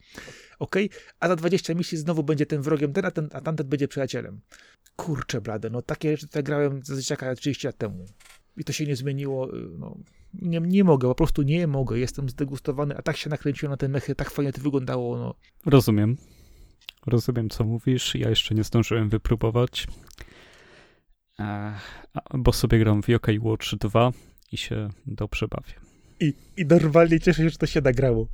ok, a za 20 misji znowu będzie ten wrogiem ten, a, ten, a tamten będzie przyjacielem. Kurczę blade, no takie rzeczy tutaj grałem za dzieciaka 30 lat temu i to się nie zmieniło, y, no nie, nie mogę, po prostu nie mogę, jestem zdegustowany, a tak się nakręciłem na te mechy, tak fajnie to wyglądało, no. Rozumiem. Rozumiem, co mówisz. Ja jeszcze nie zdążyłem wypróbować. E, bo sobie gram w Yokai Watch 2 i się dobrze bawię. I, I normalnie cieszę się, że to się nagrało.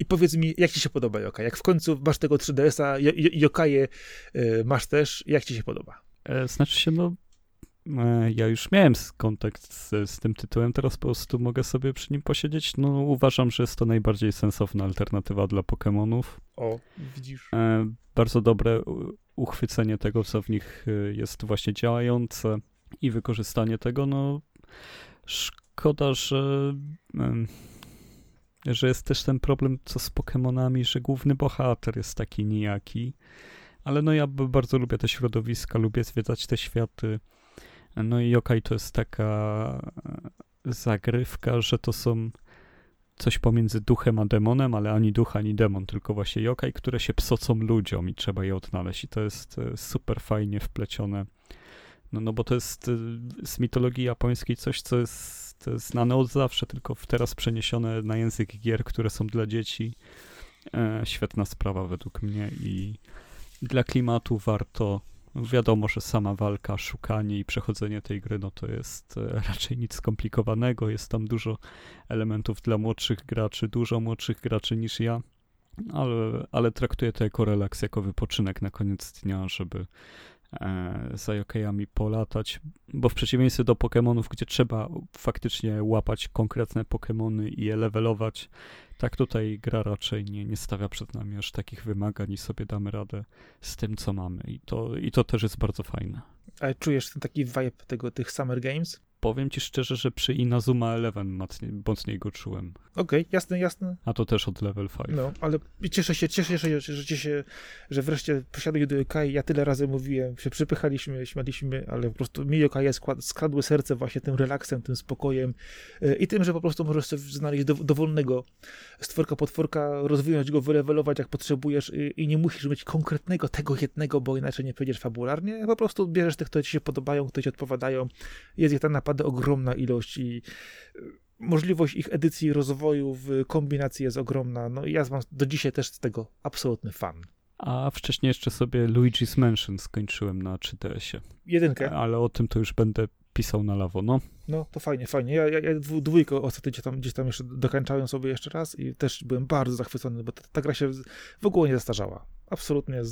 I powiedz mi, jak ci się podoba Yokai? Jak w końcu masz tego 3DS-a, Yokaje y, masz też, jak ci się podoba? E, znaczy się, no E, ja już miałem kontakt z, z, tym tytułem, teraz po prostu mogę sobie przy nim posiedzieć. No, uważam, że jest to najbardziej sensowna alternatywa dla Pokémonów. O, widzisz. E, bardzo dobre uchwycenie tego, co w nich e, jest właśnie działające i wykorzystanie tego. No, szkoda, że, że jest też ten problem, co z Pokémonami, że główny bohater jest taki nijaki. Ale no ja bardzo lubię te środowiska, lubię zwiedzać te światy. No i Yokai to jest taka zagrywka, że to są coś pomiędzy duchem a demonem, ale ani duch, ani demon, tylko właśnie yokai, które się psocą ludziom i trzeba je odnaleźć. I to jest e, super fajnie wplecione. No, no bo to jest e, z mitologii japońskiej coś, co jest znane od zawsze, tylko teraz przeniesione na język gier, które są dla dzieci. E, świetna sprawa według mnie i dla klimatu warto Wiadomo, że sama walka, szukanie i przechodzenie tej gry, no to jest e, raczej nic skomplikowanego. Jest tam dużo elementów dla młodszych graczy, dużo młodszych graczy niż ja, ale, ale traktuję to jako relaks, jako wypoczynek na koniec dnia, żeby e, za jokejami polatać, bo w przeciwieństwie do Pokémonów, gdzie trzeba faktycznie łapać konkretne Pokémony i je levelować, tak tutaj gra raczej nie, nie stawia przed nami aż takich wymagań i sobie damy radę z tym, co mamy. I to, i to też jest bardzo fajne. Ale czujesz ten taki vibe tego, tych Summer Games? Powiem ci szczerze, że przy Inazuma Eleven mocniej go czułem. Okej, okay, jasne, jasne. A to też od level 5. No, ale cieszę się, cieszę się, że, że, się, że wreszcie posiadłeś do Yokai. Ja tyle razy mówiłem, się przypychaliśmy, śmialiśmy, ale po prostu mi Yokai skradły serce właśnie tym relaksem, tym spokojem e, i tym, że po prostu możesz sobie znaleźć do, dowolnego stworka, potworka, rozwinąć go, wylewelować jak potrzebujesz i, i, nie musisz mieć konkretnego tego jednego, bo inaczej nie przejdziesz fabularnie. Po prostu bierzesz tych, które ci się podobają, które ci odpowiadają. Jest ich tak naprawdę ogromna ilość i możliwość ich edycji i rozwoju w kombinacji jest ogromna. No i ja mam do dzisiaj też z tego absolutny fan. A wcześniej jeszcze sobie Luigi's Mansion skończyłem na 3DS-ie. Jedynkę. Ale o tym to już będę pisał na lawo, no. No, to fajnie, fajnie. Ja, ja, ja dwójkę ostatnio gdzieś tam, gdzieś tam jeszcze dokańczałem sobie jeszcze raz i też byłem bardzo zachwycony, bo ta, ta gra się w ogóle nie zestarzała. Absolutnie.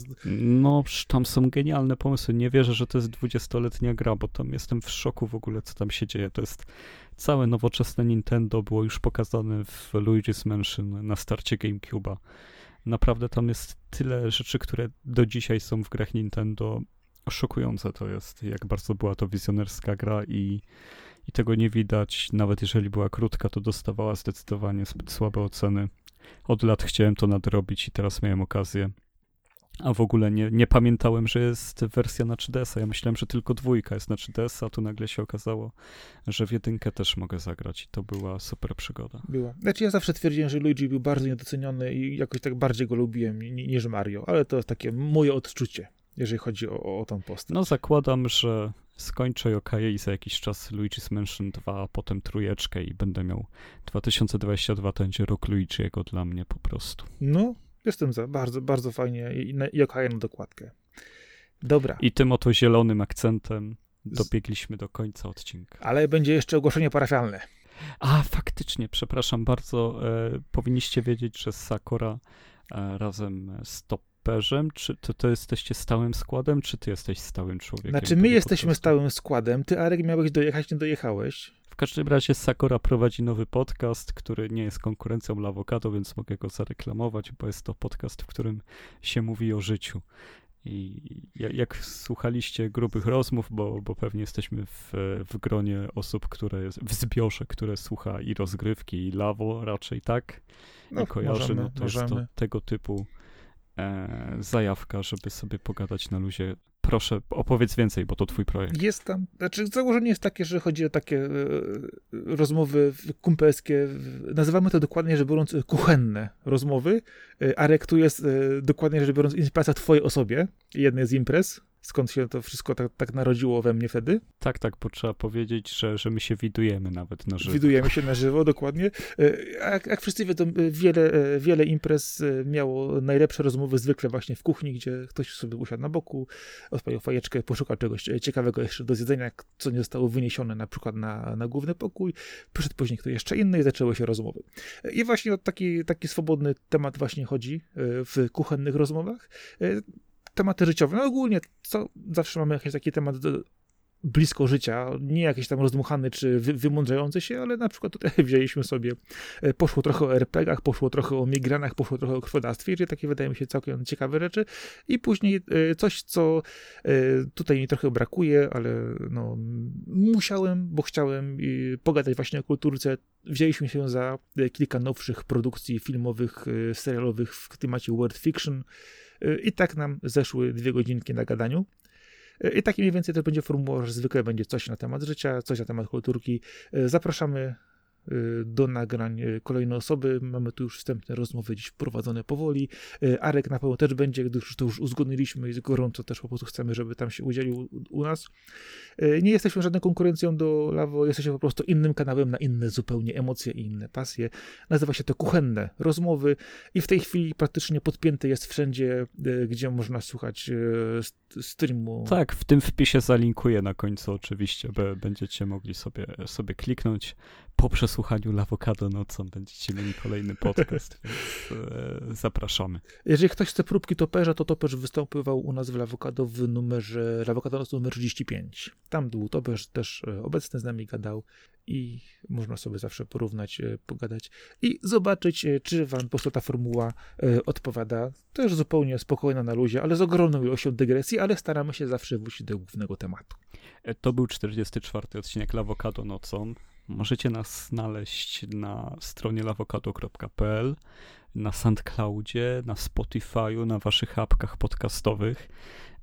No, tam są genialne pomysły. Nie wierzę, że to jest dwudziestoletnia gra, bo tam jestem w szoku w ogóle, co tam się dzieje. To jest całe nowoczesne Nintendo było już pokazane w Luigi's Mansion na starcie GameCube'a. Naprawdę tam jest tyle rzeczy, które do dzisiaj są w grach Nintendo. Szokujące to jest, jak bardzo była to wizjonerska gra i, i tego nie widać. Nawet jeżeli była krótka, to dostawała zdecydowanie zbyt słabe oceny. Od lat chciałem to nadrobić i teraz miałem okazję. A w ogóle nie, nie pamiętałem, że jest wersja na 3DS-a. Ja myślałem, że tylko dwójka jest na 3DS-a, a tu nagle się okazało, że w jedynkę też mogę zagrać i to była super przygoda. Była. Znaczy ja zawsze twierdziłem, że Luigi był bardzo niedoceniony i jakoś tak bardziej go lubiłem niż Mario, ale to jest takie moje odczucie, jeżeli chodzi o, o tą postać. No zakładam, że skończę Yokaje i za jakiś czas Luigi's Mansion 2, a potem trójeczkę i będę miał 2022, to będzie rok Luigi'ego dla mnie po prostu. No, Jestem za, bardzo, bardzo fajnie i, i okaję na dokładkę. Dobra. I tym oto zielonym akcentem dobiegliśmy do końca odcinka. Ale będzie jeszcze ogłoszenie parafialne. A, faktycznie, przepraszam bardzo. E, powinniście wiedzieć, że Sakura e, razem z Topperzem, czy to, to jesteście stałym składem, czy ty jesteś stałym człowiekiem? Znaczy, my jesteśmy stałym składem. Ty, Arek, miałeś dojechać, nie dojechałeś każdym razie Sakura prowadzi nowy podcast, który nie jest konkurencją dla Avocado, więc mogę go zareklamować, bo jest to podcast, w którym się mówi o życiu. I jak słuchaliście grubych rozmów, bo, bo pewnie jesteśmy w, w gronie osób, które jest w zbiorze, które słucha i rozgrywki, i lawo raczej tak, no, i kojarzy, możemy, no to możemy. jest to tego typu e, zajawka, żeby sobie pogadać na luzie Proszę, opowiedz więcej, bo to twój projekt. Jest tam, znaczy założenie jest takie, że chodzi o takie e, rozmowy kumpelskie, nazywamy to dokładnie rzecz biorąc kuchenne rozmowy. E, Arek tu jest e, dokładnie rzecz biorąc inspiracja twojej osobie, jednej z imprez, skąd się to wszystko tak, tak narodziło we mnie wtedy. Tak, tak, bo trzeba powiedzieć, że, że my się widujemy nawet na żywo. Widujemy się na żywo, dokładnie. E, jak, jak wszyscy wiedzą, e, wiele, e, wiele imprez miało najlepsze rozmowy zwykle właśnie w kuchni, gdzie ktoś sobie usiadł na boku, odpalił fajeczkę, poszukał czegoś ciekawego jeszcze do zjedzenia, co nie zostało wyniesione na przykład na, na główny pokój, przyszedł później ktoś jeszcze inny i zaczęły się rozmowy. I właśnie o taki, taki swobodny temat właśnie chodzi w kuchennych rozmowach tematy życiowe. No ogólnie, co zawsze mamy jakiś taki temat do, blisko życia, nie jakiś tam rozmuchany czy wy, wymądrzający się, ale na przykład tutaj wzięliśmy sobie, e, poszło trochę o RPGach, poszło trochę o migranach, poszło trochę o krwodawstwie, czyli takie wydaje mi się całkiem ciekawe rzeczy. I później e, coś, co e, tutaj mi trochę brakuje, ale no musiałem, bo chciałem pogadać właśnie o kulturce, wzięliśmy się za kilka nowszych produkcji filmowych, serialowych w temacie world fiction, i tak nam zeszły dwie godzinki na gadaniu. I tak mniej więcej to będzie formuła, że zwykle będzie coś na temat życia, coś na temat kulturki. Zapraszamy Y, do nagrań y, kolejne osoby. Mamy tu już wstępne rozmowy dziś prowadzone powoli. Y, Arek na pewno też będzie, gdyż to już uzgodniliśmy i gorąco też po prostu chcemy, żeby tam się udzielił u nas. Nie jesteśmy żadną konkurencją do Lawo, jesteśmy po prostu innym kanałem na inne zupełnie emocje i inne pasje. Nazywa się to Kuchenne Rozmowy i w tej chwili praktycznie podpięte jest wszędzie, gdzie można słuchać streamu. Tak, w tym wpisie zalinkuję na końcu oczywiście, będziecie mogli sobie, sobie kliknąć po przesłuchaniu Lawokado nocą będziecie mieli kolejny podcast, więc e, zapraszamy. Jeżeli ktoś chce próbki toperza, to toperz występował u nas w Lawokado w numerze, Lawokado numer 35. Tam był toperz też e, obecny z nami gadał i można sobie zawsze porównać, e, pogadać i zobaczyć, e, czy wam po prostu ta formuła odpowiada. Też zupełnie spokojna na luzie, ale z ogromną ilością dygresji, ale staramy się zawsze wrócić do głównego tematu. To był 44 odcinek Lawokado nocą. Możecie nas znaleźć na stronie lawokado.pl, na SoundCloudzie, na Spotify'u, na waszych apkach podcastowych.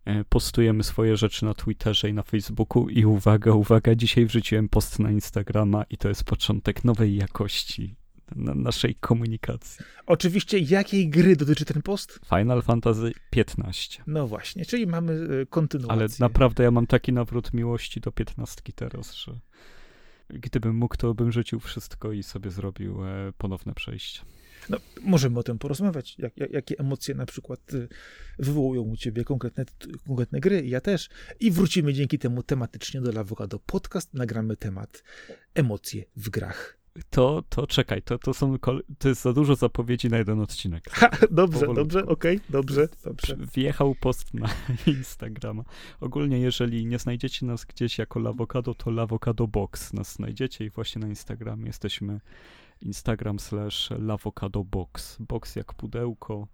E, postujemy swoje rzeczy na Twitterze i na Facebooku i uwaga, uwaga, dzisiaj wrzuciłem post na Instagrama i to jest początek nowej jakości na naszej komunikacji. Oczywiście, jakiej gry dotyczy ten post? Final Fantasy 15. No właśnie, czyli mamy e, kontynuację. Ale naprawdę ja mam taki nawrót miłości do 15 teraz, że gdybym mógł, to bym rzucił wszystko i sobie zrobił e, ponowne przejście. No, możemy o tym porozmawiać, jak, jak, jakie emocje na przykład y, wywołują u ciebie konkretne, konkretne gry, ja też. I wrócimy dzięki temu tematycznie do Lawokado Podcast, nagramy temat emocje w grach. To, to czekaj, to, to są, to jest za dużo zapowiedzi na jeden odcinek. Ha, dobrze, Powolutku. dobrze, okej, okay, dobrze, dobrze. Wjechał post na Instagrama. Ogólnie, jeżeli nie znajdziecie nas gdzieś jako Lawokado, to Lawokado Box nas znajdziecie i właśnie na Instagramie jesteśmy Instagram slash box. Box jak pudełko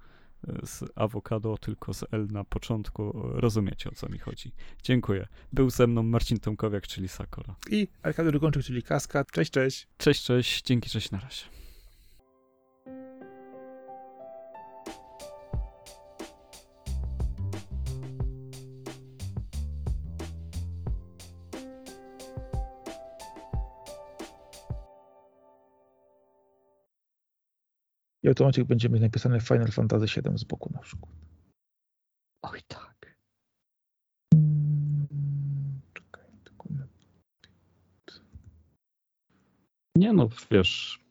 z awokado, tylko z L na początku. Rozumiecie, o co mi chodzi. Dziękuję. Był ze mną Marcin Tomkowiak, czyli Sakora. I Arkadiusz Gończyk, czyli Kaska. Cześć, cześć. Cześć, cześć. Dzięki, cześć, na razie. I automatycznie będzie mieć napisane Final Fantasy VII z boku na przykład. Oj tak. Czekaj, tylko Nie no, wiesz.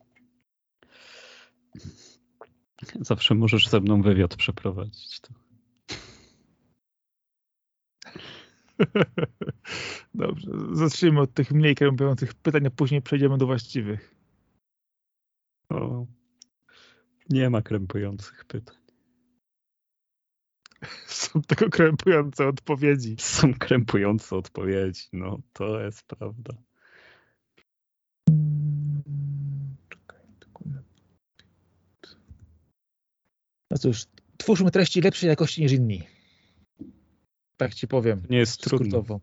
Zawsze możesz ze mną wywiad przeprowadzić. To. Dobrze, zacznijmy od tych mniej krępujących pytań, a później przejdziemy do właściwych. O. Nie ma krępujących pytań. Są tylko krępujące odpowiedzi. Są krępujące odpowiedzi, no to jest prawda. Czekaj, No cóż, twórzmy treści lepszej jakości niż inni. Tak ci powiem. Nie jest trudno.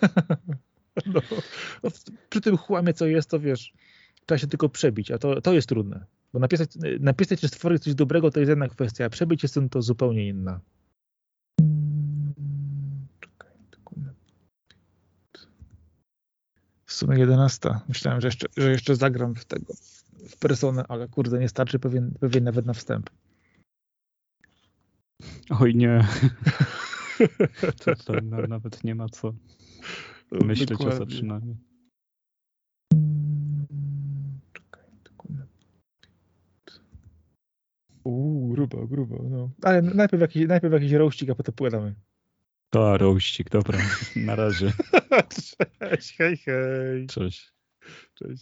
no, przy tym chłamie, co jest, to wiesz, trzeba się tylko przebić, a to, to jest trudne. Bo napisać, napisać czy stworzyć coś dobrego to jest jedna kwestia, a przebyć jest to zupełnie inna. Czekaj, w sumie 11. Myślałem, że jeszcze, że jeszcze zagram w tego, w personę, ale kurde, nie starczy pewien, pewien nawet na wstęp. Oj nie. To, to na, nawet nie ma co myśleć Dokładnie. o zaczynaniu. Czekaj, tylko na- Uuu, grubo, grubo, no. Ale najpierw jakiś, najpierw jakiś rościk, a potem pogadamy. To, rościk, dobra. Na razie. Cześć, hej, hej. Cześć. Cześć.